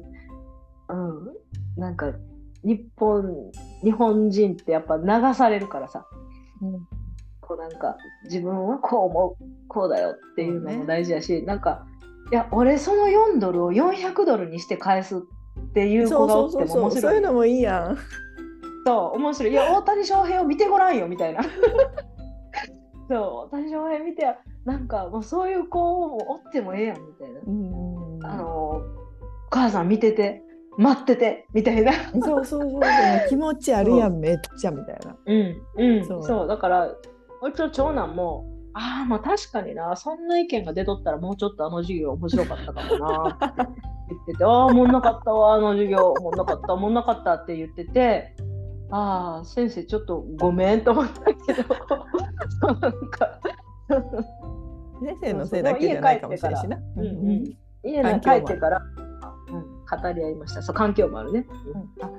なんか日本日本人ってやっぱ流されるからさ。うん。こうなんか自分はこう思うこうだよっていうのも大事やし、なんかいや俺その4ドルを400ドルにして返すっていう子がおっても面そういうのもいいやん。そう面白い。いや大谷翔平を見てごらんよみたいな。[LAUGHS] そう大谷翔平見てなんかもうそういう子もおってもええやんみたいな、うんあのお母さん見てて待っててみたいな。そうそうそう。そう気持ちあるやん [LAUGHS] めっちゃみたいな。うんうん。そそううだからうちの長男もああまあ確かになそんな意見が出とったらもうちょっとあの授業面白かったかもなって言っててああおもんなかったわあの授業おもんなかったおもんなかったって言っててああ先生ちょっとごめんと思ったけど。なんか先生のせいだけじゃないかもしれんしな。うんうん。家に帰ってから、うん、語り合いました。そう環境もあるね、うん。あ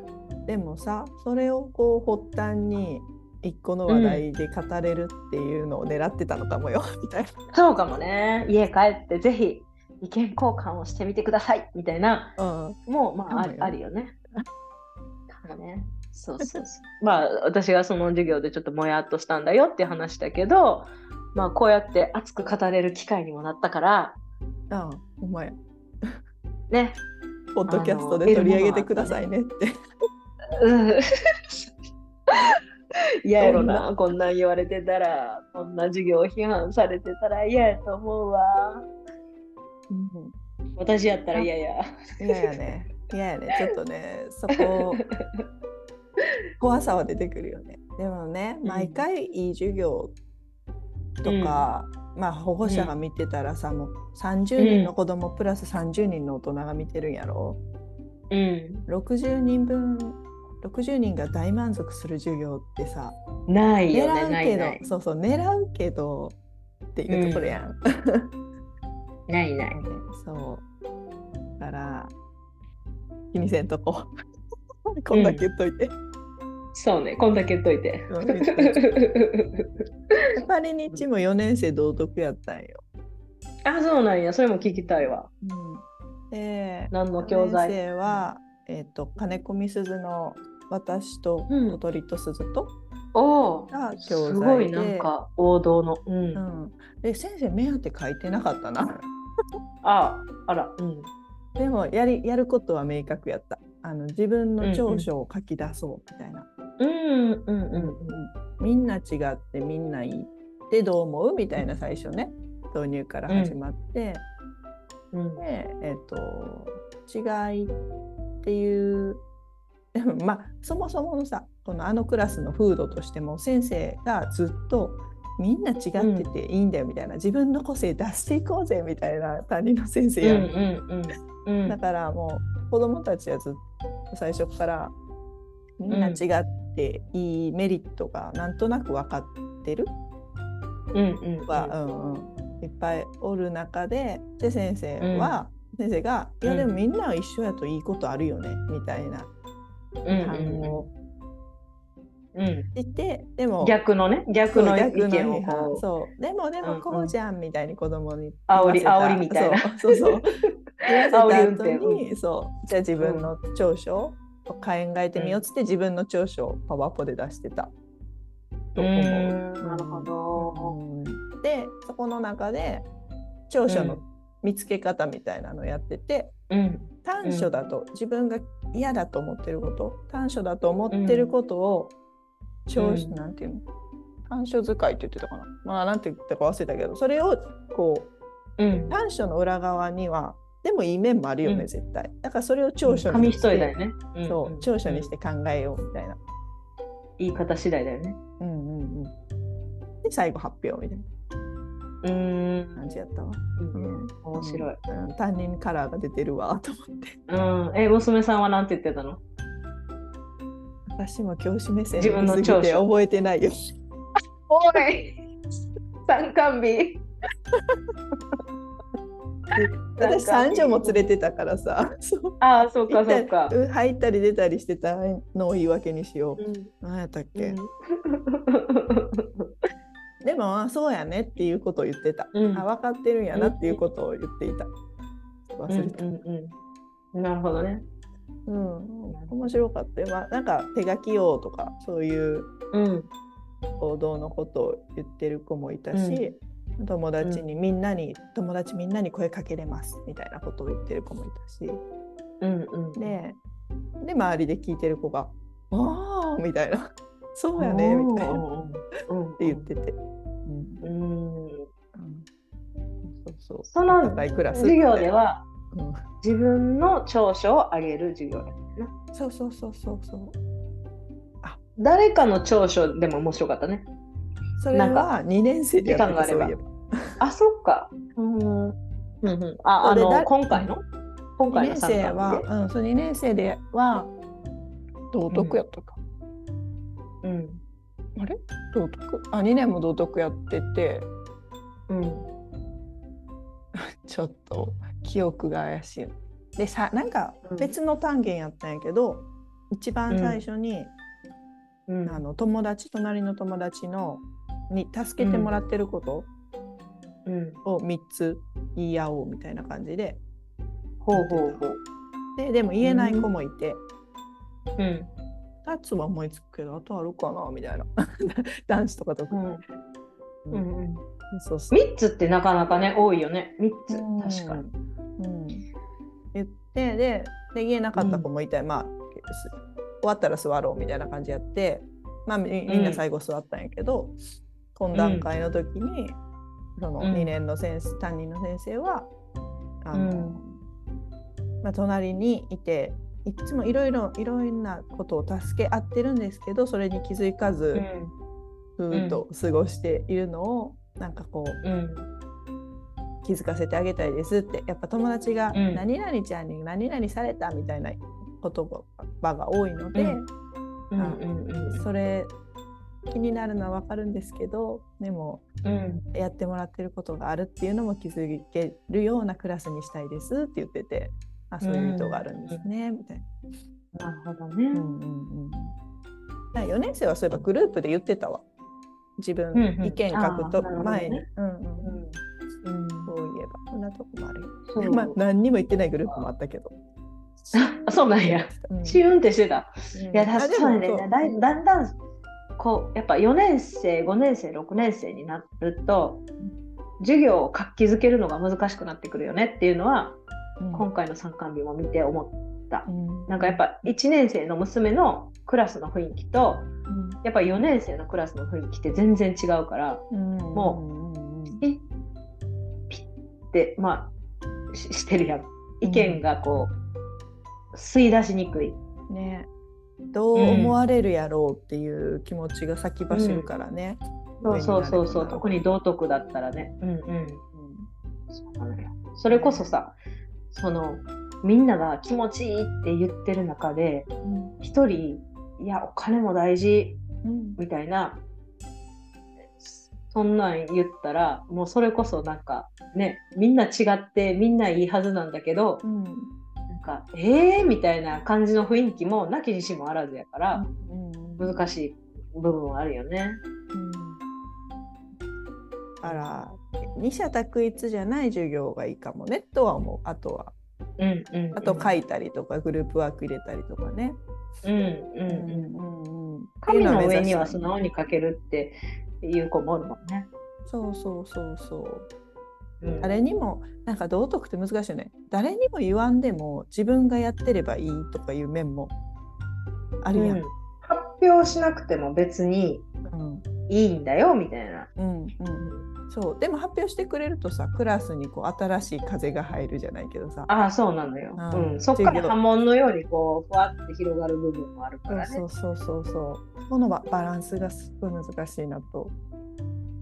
でもさそれをこう発端に一個の話題で語れるっていうのを狙ってたのかもよ、[LAUGHS] みたいな。そうかもね。家帰ってぜひ意見交換をしてみてください。みたいな。うん。もうまああるよね。かもね。そうそうそう。[LAUGHS] まあ私がその授業でちょっともやっとしたんだよって話だけど、まあこうやって熱く語れる機会にもなったから、ああお前ね。ポッドキャストで取り上げてくださいねって。うん。嫌 [LAUGHS] やろな、こんなん言われてたら、こんな授業を批判されてたら嫌やと思うわ。私やったら嫌や。嫌やね。嫌やね。ちょっとね、そこ、[LAUGHS] 怖さは出てくるよね。でもね、うん毎回いい授業とか、まあ保護者が見てたらさ、もう30人の子供プラス30人の大人が見てるんやろ。うん。60人分、60人が大満足する授業ってさ、ないよね、狙うけど、。そうそう、狙うけどっていうところやん。ないない。[LAUGHS] そう。だから、気にせんとこ。[LAUGHS] こんだけ言っといて。そうね、こんだけ言っといて。パリ日も4年生道徳やったん。よ。あ、そうなん。や。それも聞きたいわ。うん、で、何の教4材年生は、えっ、と、金子みすずの私とうん。小鳥と鈴と、おおが教材すごいなん。か王道の。うん。うん、で先生目当て書いてなかったな。あ、あら。うん。でもやりやることは明確やった。あの自分の長所を書き出そうみたいな。うんうんうんみんな違ってみんないいってどう思うみたいな最初ね。導入から始まって、うん。でえっ、と違いっていうでも [LAUGHS] まあそもそものさこのあのクラスの風土としても先生がずっとみんな違ってていいんだよみたいな、自分の個性出していこうぜみたいな担任の先生うん。やん、うんうん。うん。だからもう子供たちはずっと最初からみんな違っていいメリットがなんとなく分かってるうんうんは、うんうん、いっぱいおる中でで先生は、先生が「いやでもみんなは一緒やといいことあるよね」みたいなうん反応を。うん。してでも逆のね逆の意見をそう。でもでもこうじゃんみたいに子供に煽り煽りみたいな。そうそう煽りせ運にそう。じゃあ自分の長所を考えてみようっつって自分の長所をパワポで出してた。となるほど。うん。でそこの中で長所の見つけ方みたいなのをやってて、うん。短所だと、自分が嫌だと思ってること短所だと思ってることを長所、うんなんていうの？短所使いって言ってたかな。まあなんて言ったか忘れたけどそれをこううん。短所の裏側にはでもいい面もあるよね、うん。絶対。だからそれを長所に紙して、一重だよね。そう長所にして考えようみたいな、言い方次第だよね。うんうんうん、で最後発表みたいな。うん。感じやったわ。いいねうん。面白い。うん、担任カラーが出てるわと思って。うん。え、娘さんはなんて言ってたの？私も教師目線自分の長所。覚えてないよ。[LAUGHS] おい。参観日 [LAUGHS] 私三女も連れてたからさ。ああ、そうかそうか。うん入ったり出たりしてたのを言い訳にしようんう。何やったっうけ、ん [LAUGHS] でもあそうやねっていうことを言ってた。うんあ分かってるんやなっていうことを言っていた。忘れた。うんうんうんなるほどね。うん、面白かったよ。まあ、なんか手書き王とかそういううん。行動のことを言ってる子もいたし、友達にみんなに、友達みんなに声かけれますみたいなことを言ってる子もいたし。うんうん。でで周りで聞いてる子が「ああ [LAUGHS]」みたいな「そうやね」みたいな。っうんうん。て言ってて。うん。うん。うん。そうそう。その高いクラス授業ではうん。自分の長所を上げる授業だな。そうそうそうそうそう。誰かの長所でも面白かったね。それは2年生でやってたそういえばあ、そっか。うん。うんうん、あ、あの今回の？今2回の年生は、うん、そう2年生では道徳やったか、で。うん。あれ？道徳？あ2年も道徳やっててうん。[LAUGHS] ちょっと記憶が怪しいでさなんかうん別の単元やったんやけど、一番最初に、うん。あの友達隣の友達のに助けてもらってることうん。を3つ言い合おうみたいな感じでほうほうほう。ででも言えない子もいて、うん。2つは思いつくけどあとあるかな？みたいな [LAUGHS] 男子とかとか、うん。ううんん。そうそう三つってなかなかね、多いよね。三つ。確かに。うん、言ってでで言えなかった子もいて、まあす終わったら座ろうみたいな感じやって、まあ、みみんな最後座ったんやけど、懇談会の時に、そのうん。2年の先生担任の先生はあの、うん。まあ、隣にいていつもいろいろいろんなことを助け合ってるんですけどそれに気づかず、ふーっと過ごしているのを、なんかこううん。気づかせてあげたいですってやっぱ友達がうん。何々ちゃんに何々されたみたいな言葉が多いので、うん。うん。うん。うん。それ気になるのは分かるんですけどでもうん。やってもらってることがあるっていうのも気づけるようなクラスにしたいですって言っててあそういう意図があるんですね、みたいな。なるほどね。うんうんうん、4年生はそういえばグループで言ってたわ自分うんうん意見書くと前に、うんうんうん。うん。そういえばこんなとこもあるよ。まあ何にも言ってないグループもあったけど。あ、[LAUGHS] そうなんや。うんシュンってしてた。うんいや、確かにね、だんだん、こう、やっぱ4年生、5年生、6年生になると、授業を活気づけるのが難しくなってくるよねっていうのは、うん。今回の参観日も見て思った。うん。なんかやっぱ1年生の娘のクラスの雰囲気と、やっぱ4年生のクラスの雰囲気って全然違うから、うん。もうんうん。え？ピッて、まあ、ししてるやん。意見がこう、吸い出しにくい。ねどう思われるやろうっていう気持ちが先走るからね。そうそうそうそう、上になれば特に道徳だったらね。うんうん。うんそうなのよそれこそさ、そのみんなが気持ちいいって言ってる中で、一人、いや、お金も大事うんみたいな、そんなん言ったら、もうそれこそなんかね、みんな違ってみんないいはずなんだけど、か、えー？みたいな感じの雰囲気もなきにしもあらずやから、うん難しい部分はあるよね。うんだから二者択一じゃない授業がいいかもねとは思うあとはうんうん、うん。あと書いたりとかグループワーク入れたりとかね。うんうんうん。うんうん紙の上には素直に書けるっていう子もおるもんね。そうそうそうそううん誰にもなんか道徳って難しいよね。誰にも言わんでも自分がやってればいいとかいう面もあるやん、うん。発表しなくても別にうん。いいんだよみたいな。うんうんそう。でも発表してくれるとさクラスにこう新しい風が入るじゃないけどさ。ああそうなのよ。うん。うん、そっから波紋のようにこうふわって広がる部分もあるからね。そうそうそうそうそう。このババランスがすっごい難しいなと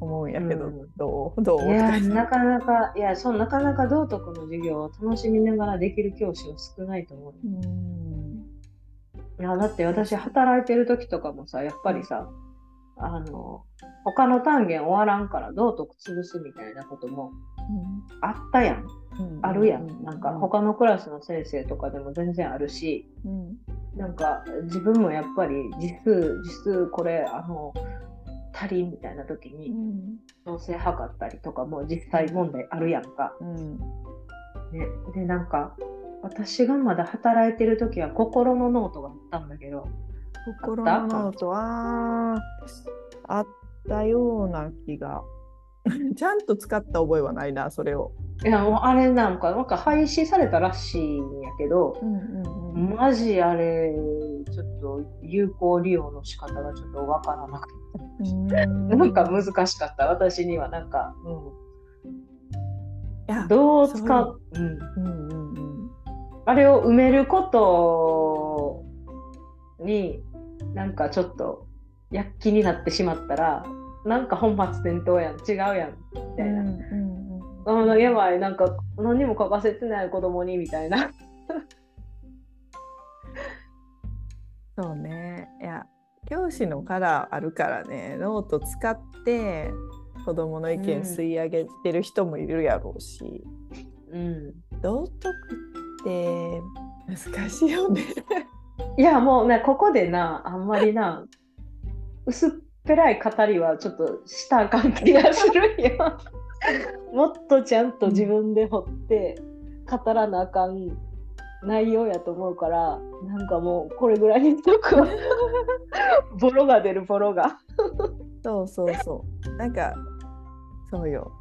思思うんやけど、うん。どうどういやなかなかいやそうなかなか道徳の授業を楽しみながらできる教師は少ないと思う。うん。いやだって私働いてる時とかもさやっぱりさあの他の単元終わらんから道徳潰すみたいなこともあったやん。うん。あるやん。なんか他のクラスの先生とかでも全然あるし。うん。なんか自分もやっぱり実数実数これあの足りんみたいな時にうん。調整測ったりとかも実際問題あるやんか。うん。ね、でなんか私がまだ働いてる時は心のノートがあったんだけど。心のノート。はあったような気が。[LAUGHS] ちゃんと使った覚えはないなそれを。いやもうあれなんかなんか廃止されたらしいんやけどうんうんうん。マジあれちょっと有効利用の仕方がちょっとわからなくてなんか難しかった私にはなんか、うん、どう使そう？う、うん、うんうん。うんあれを埋めることになんかちょっと躍起になってしまったらなんか本末転倒やん。違うやん。みたいな。うんうんやばい。なんか何にも書かせてない子供にみたいな。そうね。いや教師のカラーあるからねノート使って子供の意見吸い上げてる人もいるやろうし、うん、道徳って難しいよね。[LAUGHS] いやもうねここでなあんまりな薄っぺらい語りはちょっとしたらあかん気がするんよ。[LAUGHS] もっとちゃんと自分で掘って語らなあかん内容やと思うからなんかもうこれぐらいにしとくわ [LAUGHS] ボロが出るボロが。そうそうそう。なんかそうよ。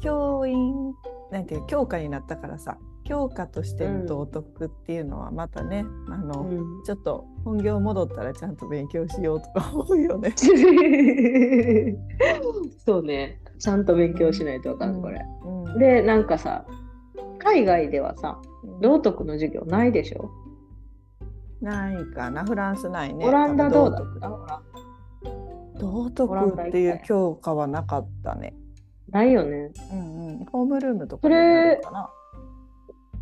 教員なんていう教科になったからさ教科としての道徳っていうのはまたね、あの、うんちょっと本業戻ったらちゃんと勉強しようとか思うよね。[LAUGHS] そうねちゃんと勉強しないとあかんこれ。うん、でなんかさ海外ではさど道徳の授業ないでしょ、ないかなフランスないね。オランダどうだった？道徳道徳っていう教科はなかったね。ないよね。うんうん、ホームルームとかそれ。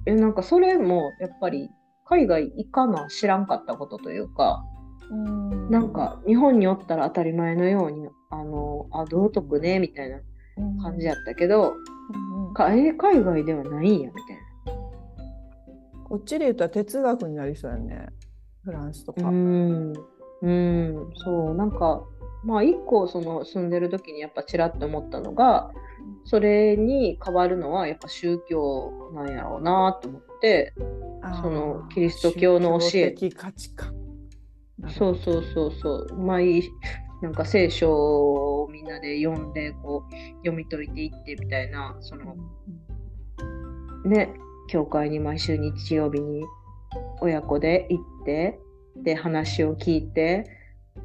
えなんかそれもやっぱり海外行かな知らんかったことというか、うんなんか日本におったら当たり前のようにあのあ道徳ねみたいな感じやったけど、うんうん海外ではないんやみたいこっちで言ったら哲学になりそうやね。フランスとか。な。うんうんそうなんかまあ一個その住んでる時にやっぱちらっと思ったのがそれに変わるのはやっぱ宗教なんやろうなと思ってそのキリスト教の教え。そうそうそうそうまあいいなんか聖書をみんなで読んでこう読み解いていってみたいなそのね教会に毎週日曜日に親子で行ってで話を聞いて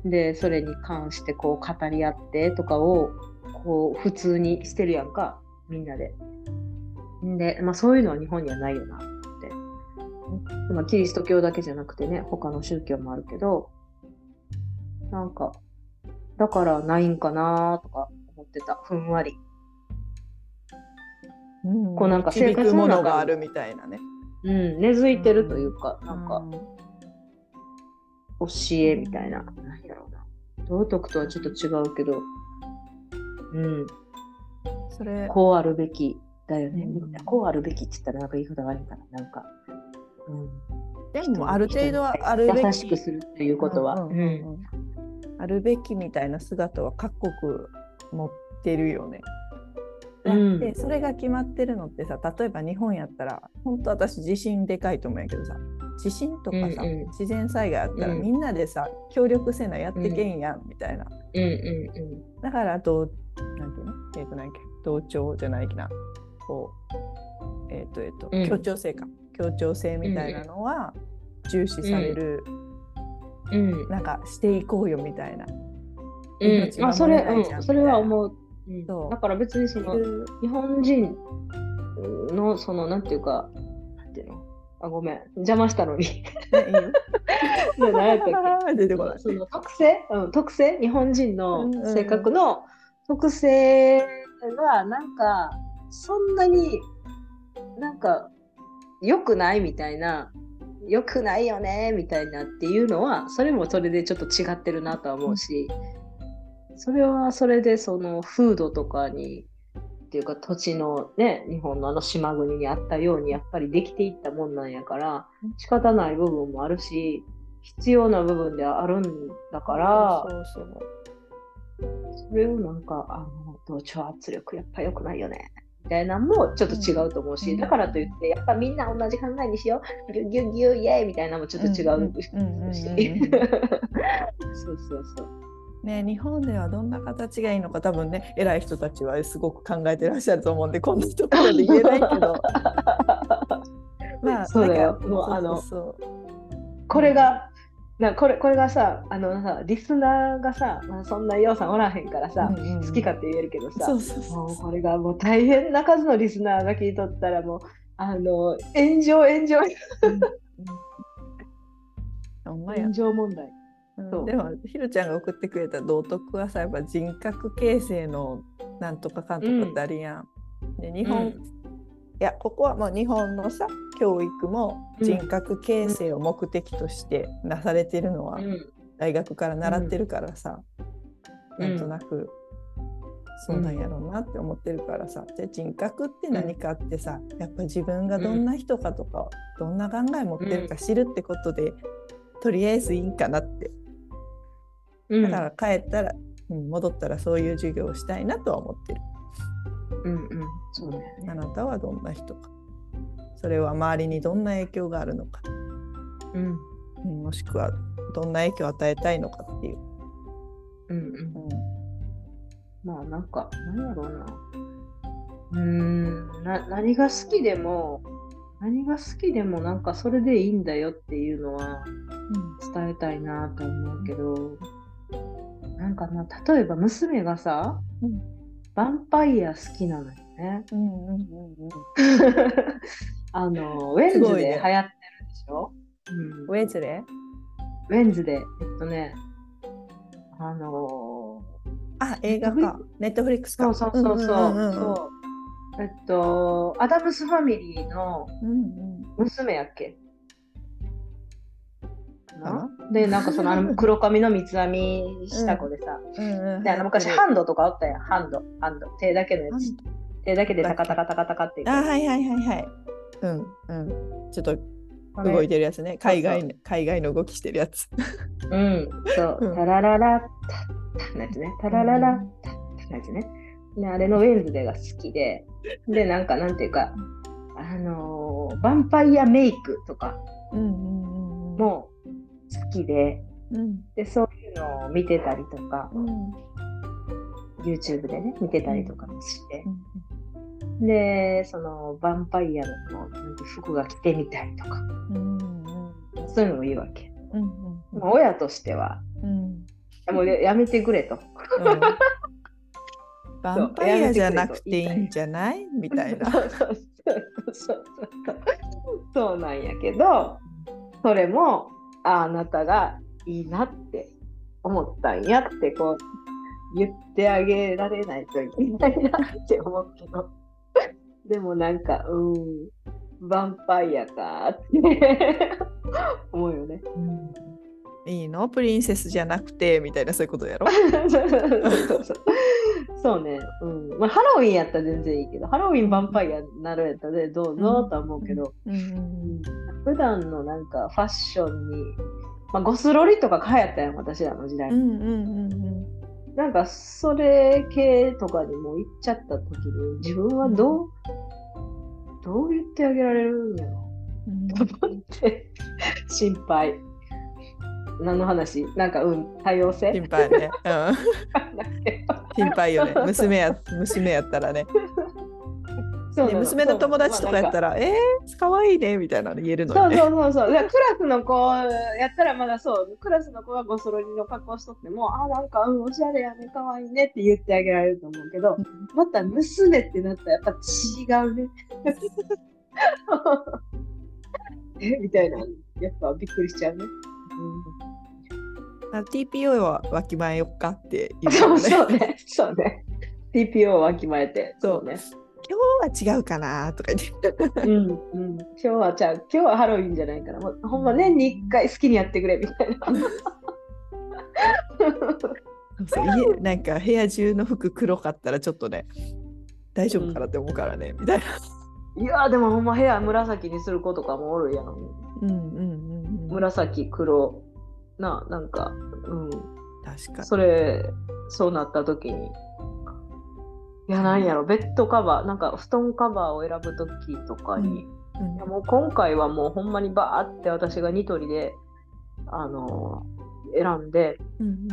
でそれに関してこう語り合ってとかをこう普通にしてるやんかみんなで。で、まあ、そういうのは日本にはないよなって。まあ、キリスト教だけじゃなくてね他の宗教もあるけどなんかだからないんかなとか思ってた。ふんわり。うん。こうなんか生活の中があるみたいなね。うん、根付いてるというか、なんかうん。教えみたいな、なんやろうな。道徳とはちょっと違うけど、うん、それこうあるべきだよね。うん。みんなこうあるべきって言ったらなんか言い方が悪いかな。なんか、うん、でもある程度はあるべき。優しくするっていうことは。うん。うんあるべきみたいな姿は各国持ってるよね。うん。でそれが決まってるのってさ例えば日本やったら本当私地震でかいと思うんやけどさ地震とかさ、うんうん。自然災害あったらうん。みんなでさ協力せなやってけんやんみたいな。うん。うんだから同なんていうの？えっ、と何やっけ？同調じゃないきな。こうえっ、とえっ、と、うん。協調性か。協調性みたいなのは重視される、うん。うんなんかしていこうよみたいな。うん。命まあ、それ、それは思う。うん。そう。だから別にその、日本人のそのなんていうかなんていうの？あごめん。邪魔したのに。ねいいよ。[LAUGHS] 何やったっけ？[LAUGHS] 出てこない。その特性、うん、特性？日本人の性格の特性がなんかそんなになんか良くないみたいな良くないよねみたいなっていうのはそれもそれでちょっと違ってるなとは思うしそれはそれでその風土とかにっていうか土地のね日本のあの島国にあったようにやっぱりできていったもんなんやから仕方ない部分もあるし必要な部分ではあるんだからそれをなんかあの同調圧力やっぱ良くないよねみたいなのもちょっと違うと思うし、うん。だからといってやっぱみんな同じ考えにしよう。ギュッギュッギュッイエーイみたいなのもちょっと違うしそうそうそうね、日本ではどんな形がいいのか多分ね偉い人たちはすごく考えてらっしゃると思うんでこんなところで言えないけどまあそうだよもうあのこれがなこれこれがさあのさリスナーがさ、まあ、そんなようさんおらへんからさ、うんうんうん。好きかって言えるけどさもうこれがもう大変な数のリスナーが聞いとったらもうあの炎上炎上。ほん炎上問題。うん。そう。でもひろちゃんが送ってくれた道徳はさやっぱ人格形成のなんとかかんとかってあるやん。で日本、うんいやここはもう日本のさ教育も人格形成を目的としてなされてるのはうん。大学から習ってるからさ、うん。なんとなくそうなんやろうなって思ってるからさ、で人格って何かってさやっぱ自分がどんな人かとか、どんな考え持ってるか知るってことで、とりあえずいいんかなって。うん。だから帰ったら、うん、戻ったらそういう授業をしたいなとは思ってる。うんうんそうね。あなたはどんな人か。それは周りにどんな影響があるのか。うんうんもしくはどんな影響を与えたいのかっていう。うんうんうんまあなんか何やろうな。うーんな何が好きでも何が好きでもなんかそれでいいんだよっていうのは伝えたいなと思うけどなんかな例えば娘がさ、うんヴァンパイア好きなのよね。うんうんうんうん。[LAUGHS] あのウェンズで流行ってるすごいねでしょ、ウェズレうん、ウェンズで。えっとねあのあ、映画か。ネットフリックスか。そうそうそうそう,、んんんん。そう。えっとアダムスファミリーのうんうん。娘やっけ？かなでなんかそのあの [LAUGHS] 黒髪の三つ編みした子でさ、うんうんであの昔ハンドとかあったやんハンドハンド手だけのやつ手だけでタカタカタカタカってあ、はいはいはいはい。うんうん。ちょっと動いてるやつね。海外の海外の動きしてるやつ。うん、そうう、んタラララッタッタのやつね。タラララッタッタのやつね。で、あれのウェンズデーが好きで、で、なんか、なんていうか、あのーヴァンパイアメイクとかうんうんうんうん。も好きで、うん。で、そういうのを見てたりとか、うん。YouTube でね、見てたりとかもして。う、ん。で、その、ヴァンパイアの服が着てみたりとか、うんうんそういうのもいいわけ。うんうんまあ親としては、うん。もうややめてくれと。うん。[LAUGHS] ヴァンパイアじゃなくていいんじゃない？みたいな。[LAUGHS] そうなんやけどそれもああなたがいいなって思ったんやってこう言ってあげられないといけないなって思うけどでもなんかうんヴァンパイアかって思うよね。いいの？プリンセスじゃなくてみたいなそういうことやろ？[LAUGHS] そうね、うん。まあ、ハロウィンやったら全然いいけどハロウィンヴァンパイアになるやったらねどうぞとは思うけど、うんうん普段のなんかファッションに、まあ、ゴスロリとか流行ったやん私らの時代、うんうんうんうん。なんかそれ系とかにも行っちゃった時に自分はどうどう言ってあげられるんやろうん。と思って。心配何の話？なんかうん多様性？心配ね。うん [LAUGHS] 心配よね。娘や娘やったらね。そう娘の友達とかやったらら、えー、かわいいねみたいなの言えるのそうよね。そうそうそう。だからクラスの子やったらまだそう、クラスの子がゴソロリの格好しとっても、あ、なんか、うん、おしゃれやね、かわいいねって言ってあげられると思うけど、また娘ってなったらやっぱ違うね。[LAUGHS] えみたいな、やっぱびっくりしちゃうね。あ TPO はわきまえよっかって言うのね。そうね、そうね。TPO をわきまえて。そうね。今日は違うかなとか言って。うんうん。今日はちゃう。今日はハロウィンじゃないから。もうほんま年に1回好きにやってくれみたいな。そう家なんか部屋中の服黒かったらちょっとね大丈夫かなって思うからね、みたいな。いやーでもほんま部屋紫にする子とかもおるやん。うんうんうんうん。紫黒ななんかうん。確かに。それそうなった時に。いやなんやろベッドカバーなんか布団カバーを選ぶ時とかに、うん。いやもう今回はもうほんまにバーって私がニトリであのー選んでうん。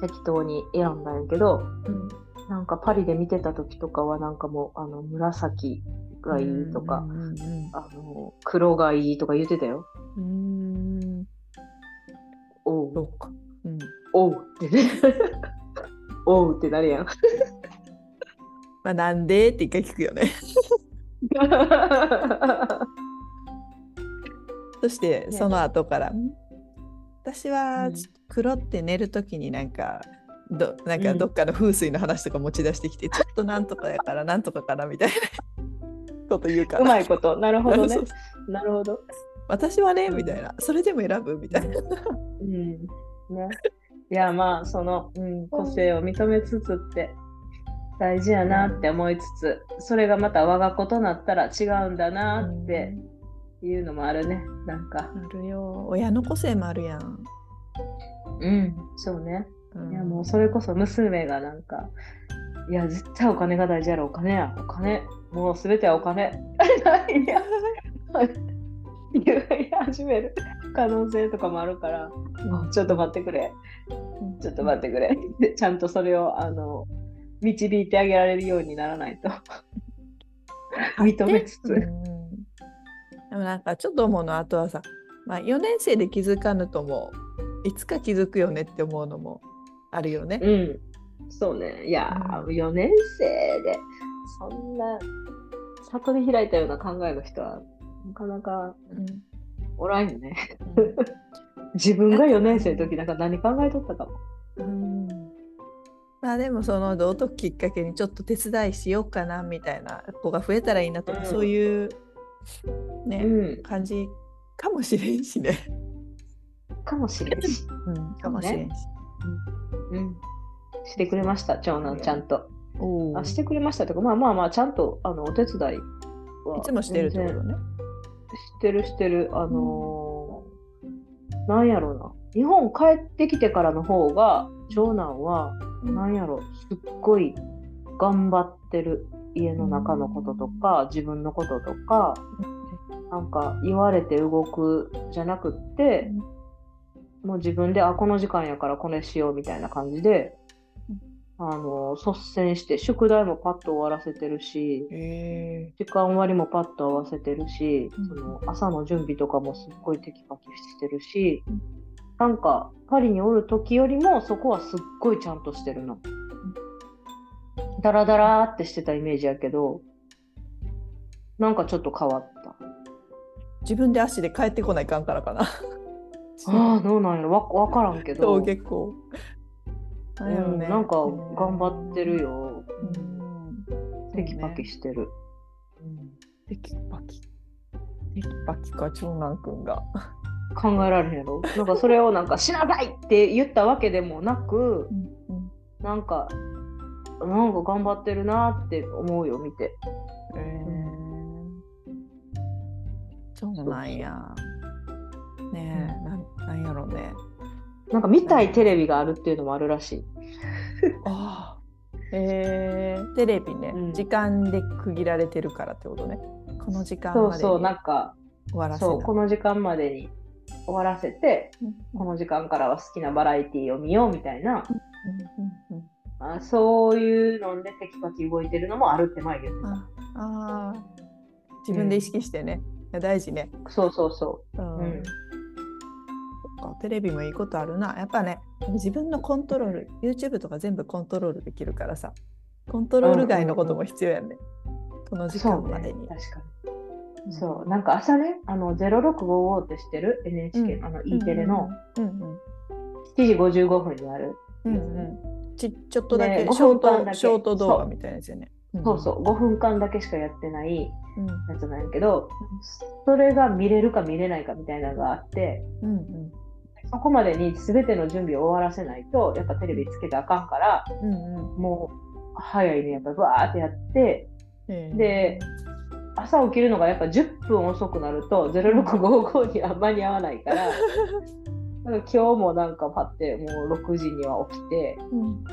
適当に選んだんやけどうん。なんかパリで見てた時とかはなんかもうあの紫がいいとか、うんうんあの黒がいいとか言ってたよ。うんうんおそううか。うん。おうってね。[LAUGHS] おうってなるやん。[LAUGHS] まあなんでって一回聞くよね。[LAUGHS] そしてねその後から、ん私はうん黒って寝るときになんかどなんかうんどっかの風水の話とか持ち出してきて、ちょっとなんとかやからなんとかかなみたいなこと言うから。うまいこと。なるほどね [LAUGHS] そう。なるほど。私はねうんみたいな、それでも選ぶ？みたいな。うん。ね。いや、まあ、その、うん、個性を認めつつって大事やなって思いつつ、それがまた我が子となったら違うんだなっていうのもあるね。なんか。あるよ。親の個性もあるやん。うん。そうね。うんいや、もうそれこそ娘がなんか、いや、絶対お金が大事やろ、お金や、お金、もうすべてはお金。いや言い始める可能性とかもあるから、ちょっと待ってくれ、ちょっと待ってくれ。でちゃんとそれをあの導いてあげられるようにならないと。[LAUGHS] 認めつつ。うんでもなんかちょっと思うのはあとはさ、まあ、4年生で気づかぬともいつか気づくよねって思うのもあるよね。うん。そうね。いやー、う4年生で、そんな、悟り開いたような考えの人は、なかなかうんおらんよね。うん [LAUGHS] 自分が4年生の時なんか何考えとったかも。うんまあでもその道徳きっかけにちょっと手伝いしようかなみたいな子が増えたらいいなとか、うんそういうね、うん。感じかもしれんしね。かもしれんし。うん、かもしれんし。うん。してくれました、長男ちゃんと。あしてくれましたとか、まあまあまあ、ちゃんとあのお手伝いはいつもしてるってことね。してるしてる。あのーなんやろうな。日本帰ってきてからの方が、長男は、なんやろ、すっごい頑張ってる。家の中のこととか、自分のこととか、なんか言われて動くじゃなくって、もう自分で、あ、この時間やからこれしようみたいな感じで、あの、率先して、宿題もパッと終わらせてるし、へえ時間割もパッと合わせてるし、うんその朝の準備とかもすっごいテキパキしてるし、うんなんかパリにおる時よりもそこはすっごいちゃんとしてるの。ダラダラーってしてたイメージやけど、なんかちょっと変わった。自分で足で帰ってこないかんからかな。ああ、どうなんやろわわからんけど、登下校。なんやろねうんなんか頑張ってる。よ。うんテキパキしてる。テキパキ。テキパキか、長男くんが。考えられへんやろなんかそれをなんかしなさいって言ったわけでもなく、うんなんか、なんか頑張ってるなって思うよ、見て。えそうなんや。ねえ、なんなんやろうね。なんか見たいテレビがあるっていうのもあるらしい。ああ。えー、テレビね、うん。時間で区切られてるからってことね。この時間までにそうそう、なんか、終わらせそう、この時間までに終わらせて、この時間からは好きなバラエティーを見ようみたいな、うん。うん。うん。あそういうのでテキパキ動いてるのもあるって前言ってた。ああー。自分で意識してね、いや大事ね。そうそうそうん。うんかテレビもいいことあるな。やっぱね、自分のコントロール、YouTube とか全部コントロールできるからさ、コントロール外のことも必要やんね。このう。時そうね間までに。、確かうんに。そう、なんか朝ね、あの、0655って知ってる ?NHK、うんあの、E テレの？うんうん7時55分にある。うんうんちちょっとだけねショー5分間だけトショート動画みたいなやつよね。そうそう5分間だけしかやってないうん。やつなんやけどそれが見れるか見れないかみたいなのがあってうんうんそこまでに全ての準備を終わらせないとやっぱテレビつけたらあかんからうんうんもう早いねやっぱバーってやってえーで朝起きるのがやっぱ10分遅くなると0655には間に合わないから。[LAUGHS] 今日もなんかパってもう6時には起きてうん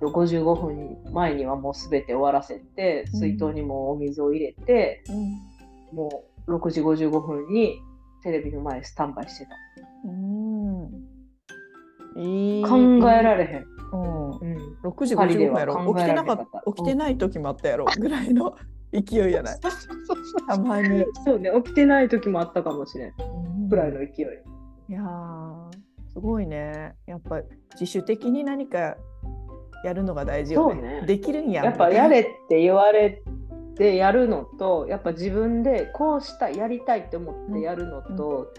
55分前にはもう全て終わらせて水筒にもお水を入れて、もう6時55分にテレビの前スタンバイしてた。うん。考えられへん。うん。うん、6時パリで55分やろ。起きてなかった。た起きてない時もあったやろ。ぐらいの [LAUGHS] 勢いやない。たまに。そうね、起きてない時もあったかもしれん。くらいの勢い。いやーすごいね。やっぱ自主的に何かやるのが大事よね。そうね。できるんややっぱやれって言われてやるのと、やっぱ自分でこうしたい、やりたいって思ってやるのと、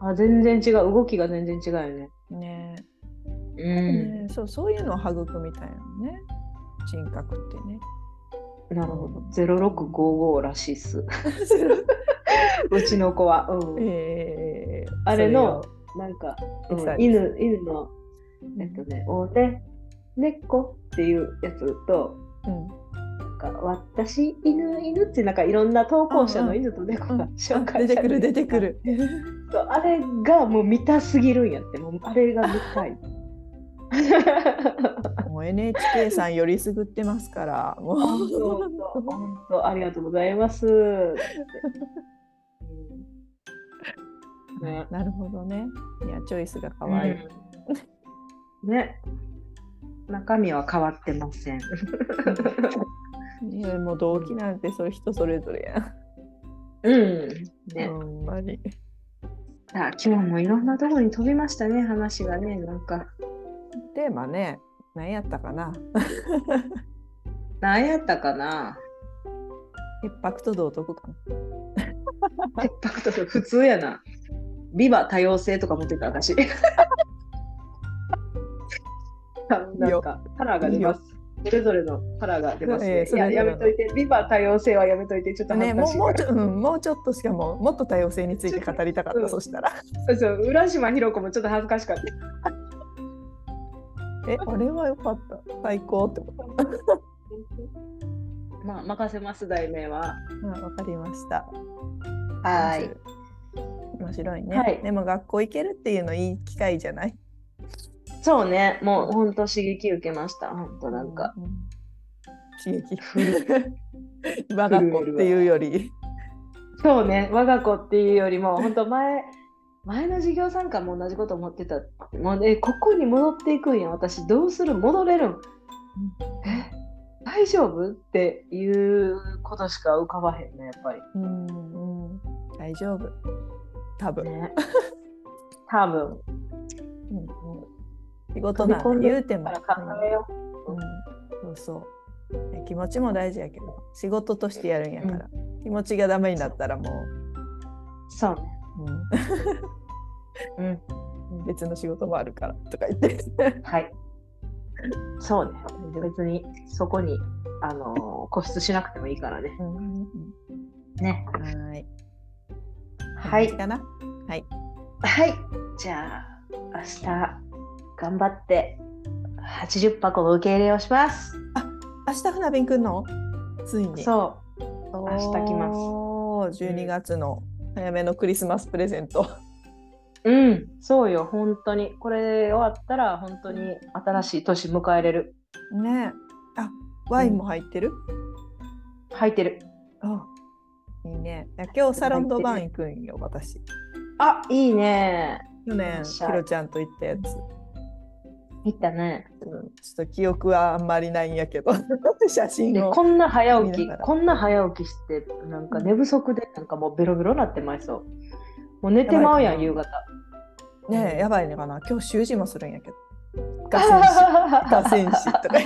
あ全然違う、動きが全然違うよね。ね。うねそうそういうのを育みたいなね。人格ってね。なるほど。0655らしいっす。[LAUGHS] うちの子は。うん。えーあれのなんか、うん餌犬犬の、えっとね、おね、猫っていうやつと、うんか私、犬、犬ってなんかいろんな投稿者の犬と猫がうん紹介出てくる出てくてる。そうあれがもう見たすぎるんやって、もうあれが見たい。[LAUGHS] もう NHK さんよりすぐってますからもう。本当ありがとうございます。うん。ね。なるほどね。いやチョイスが可愛い、うん。ね。中身は変わってません。[LAUGHS] いやもう動機なんてそれ人それぞれやうん。ね。ほんまにあ今日もいろんなところに飛びましたね、話がね、なんか。テーマね何やったかな何やったかな潔白と道徳かな潔白と普通やな。ビバ多様性とか持ってた私。[LAUGHS] なんかカラーが出ます。それぞれのカラーが出ます、ね。ええそいやめといて、ビバ多様性はやめといて、ちょっと恥ね。もうもうちょ、うん、もうちょっとしかももっと多様性について語りたかった、うんそしたら。そうそう、浦島ひろ子もちょっと恥ずかしかった。えあれはよかった。最高ってこと。[LAUGHS] まあ、任せます、題名は。あわかりました。はい。面白いね、はい。でも学校行けるっていうのいい機会じゃない？そうね、もう本当刺激受けました。本当なんか。うん。刺激。震我が子っていうより。そうね、我が子っていうよりも、本当前、前の授業参加も同じこと思ってた。もうね、ここに戻っていくんや、私、どうする？戻れるん、え？大丈夫？っていうことしか浮かばへんね、やっぱり。うんうん。大丈夫。多分、ね。多分、うんうん仕事なんて言うてもうん、そうそうね気持ちも大事やけど仕事としてやるんやから、気持ちがダメになったらもう。そうね。う、うん。うん、別の仕事もあるからとか言ってはい。そうね。別にそこに、あのー固執しなくてもいいからね。うんね。はいはいはいはい。じゃあ、明日、頑張って、80箱の受け入れをします。明日船便来んの？ついにそう。明明日来ます12月の早めのクリスマスプレゼント、うん、そうよ、本当に。これ終わったら、本当に新しい年迎えれる。ねあワインも入ってる、履いてる。あいいね今日サロンドバーン行くんよ私あ、いいね。去年ひろちゃんと行ったやつ、いったね。うん、ちょっと記憶はあんまりないんやけど。[LAUGHS] 写真を。でこんな早起きこんな早起きして、なんか寝不足で、なんかもうベロベロなってまいそう。もう寝てまうやん、夕方。ねえやばいのかな。今日習字もするんやけど。河川敷河川敷とか。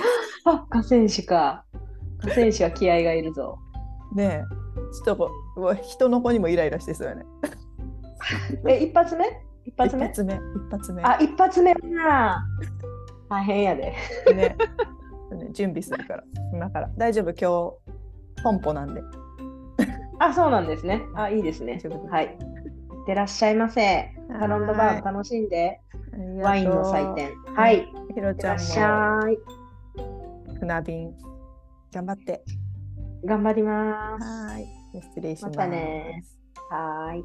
あ、河川敷か。河川敷は気合がいるぞ。ねえ。ちょっとこ人の子にもイライラしてそうよね。[LAUGHS] え、一発目？一発目？一発目。一発目。あ、一発目な。大変やで。ねね準備するから今から大丈夫？今日ポンポなんで [LAUGHS] あ、そうなんですね。あ、いいですねはい。いってらっしゃいませ。タロンドバー楽しんで。ワインの祭典。はい。ひろちゃんてらっしゃい。も船便頑張って頑張ります。はい失礼しますまたねはーい。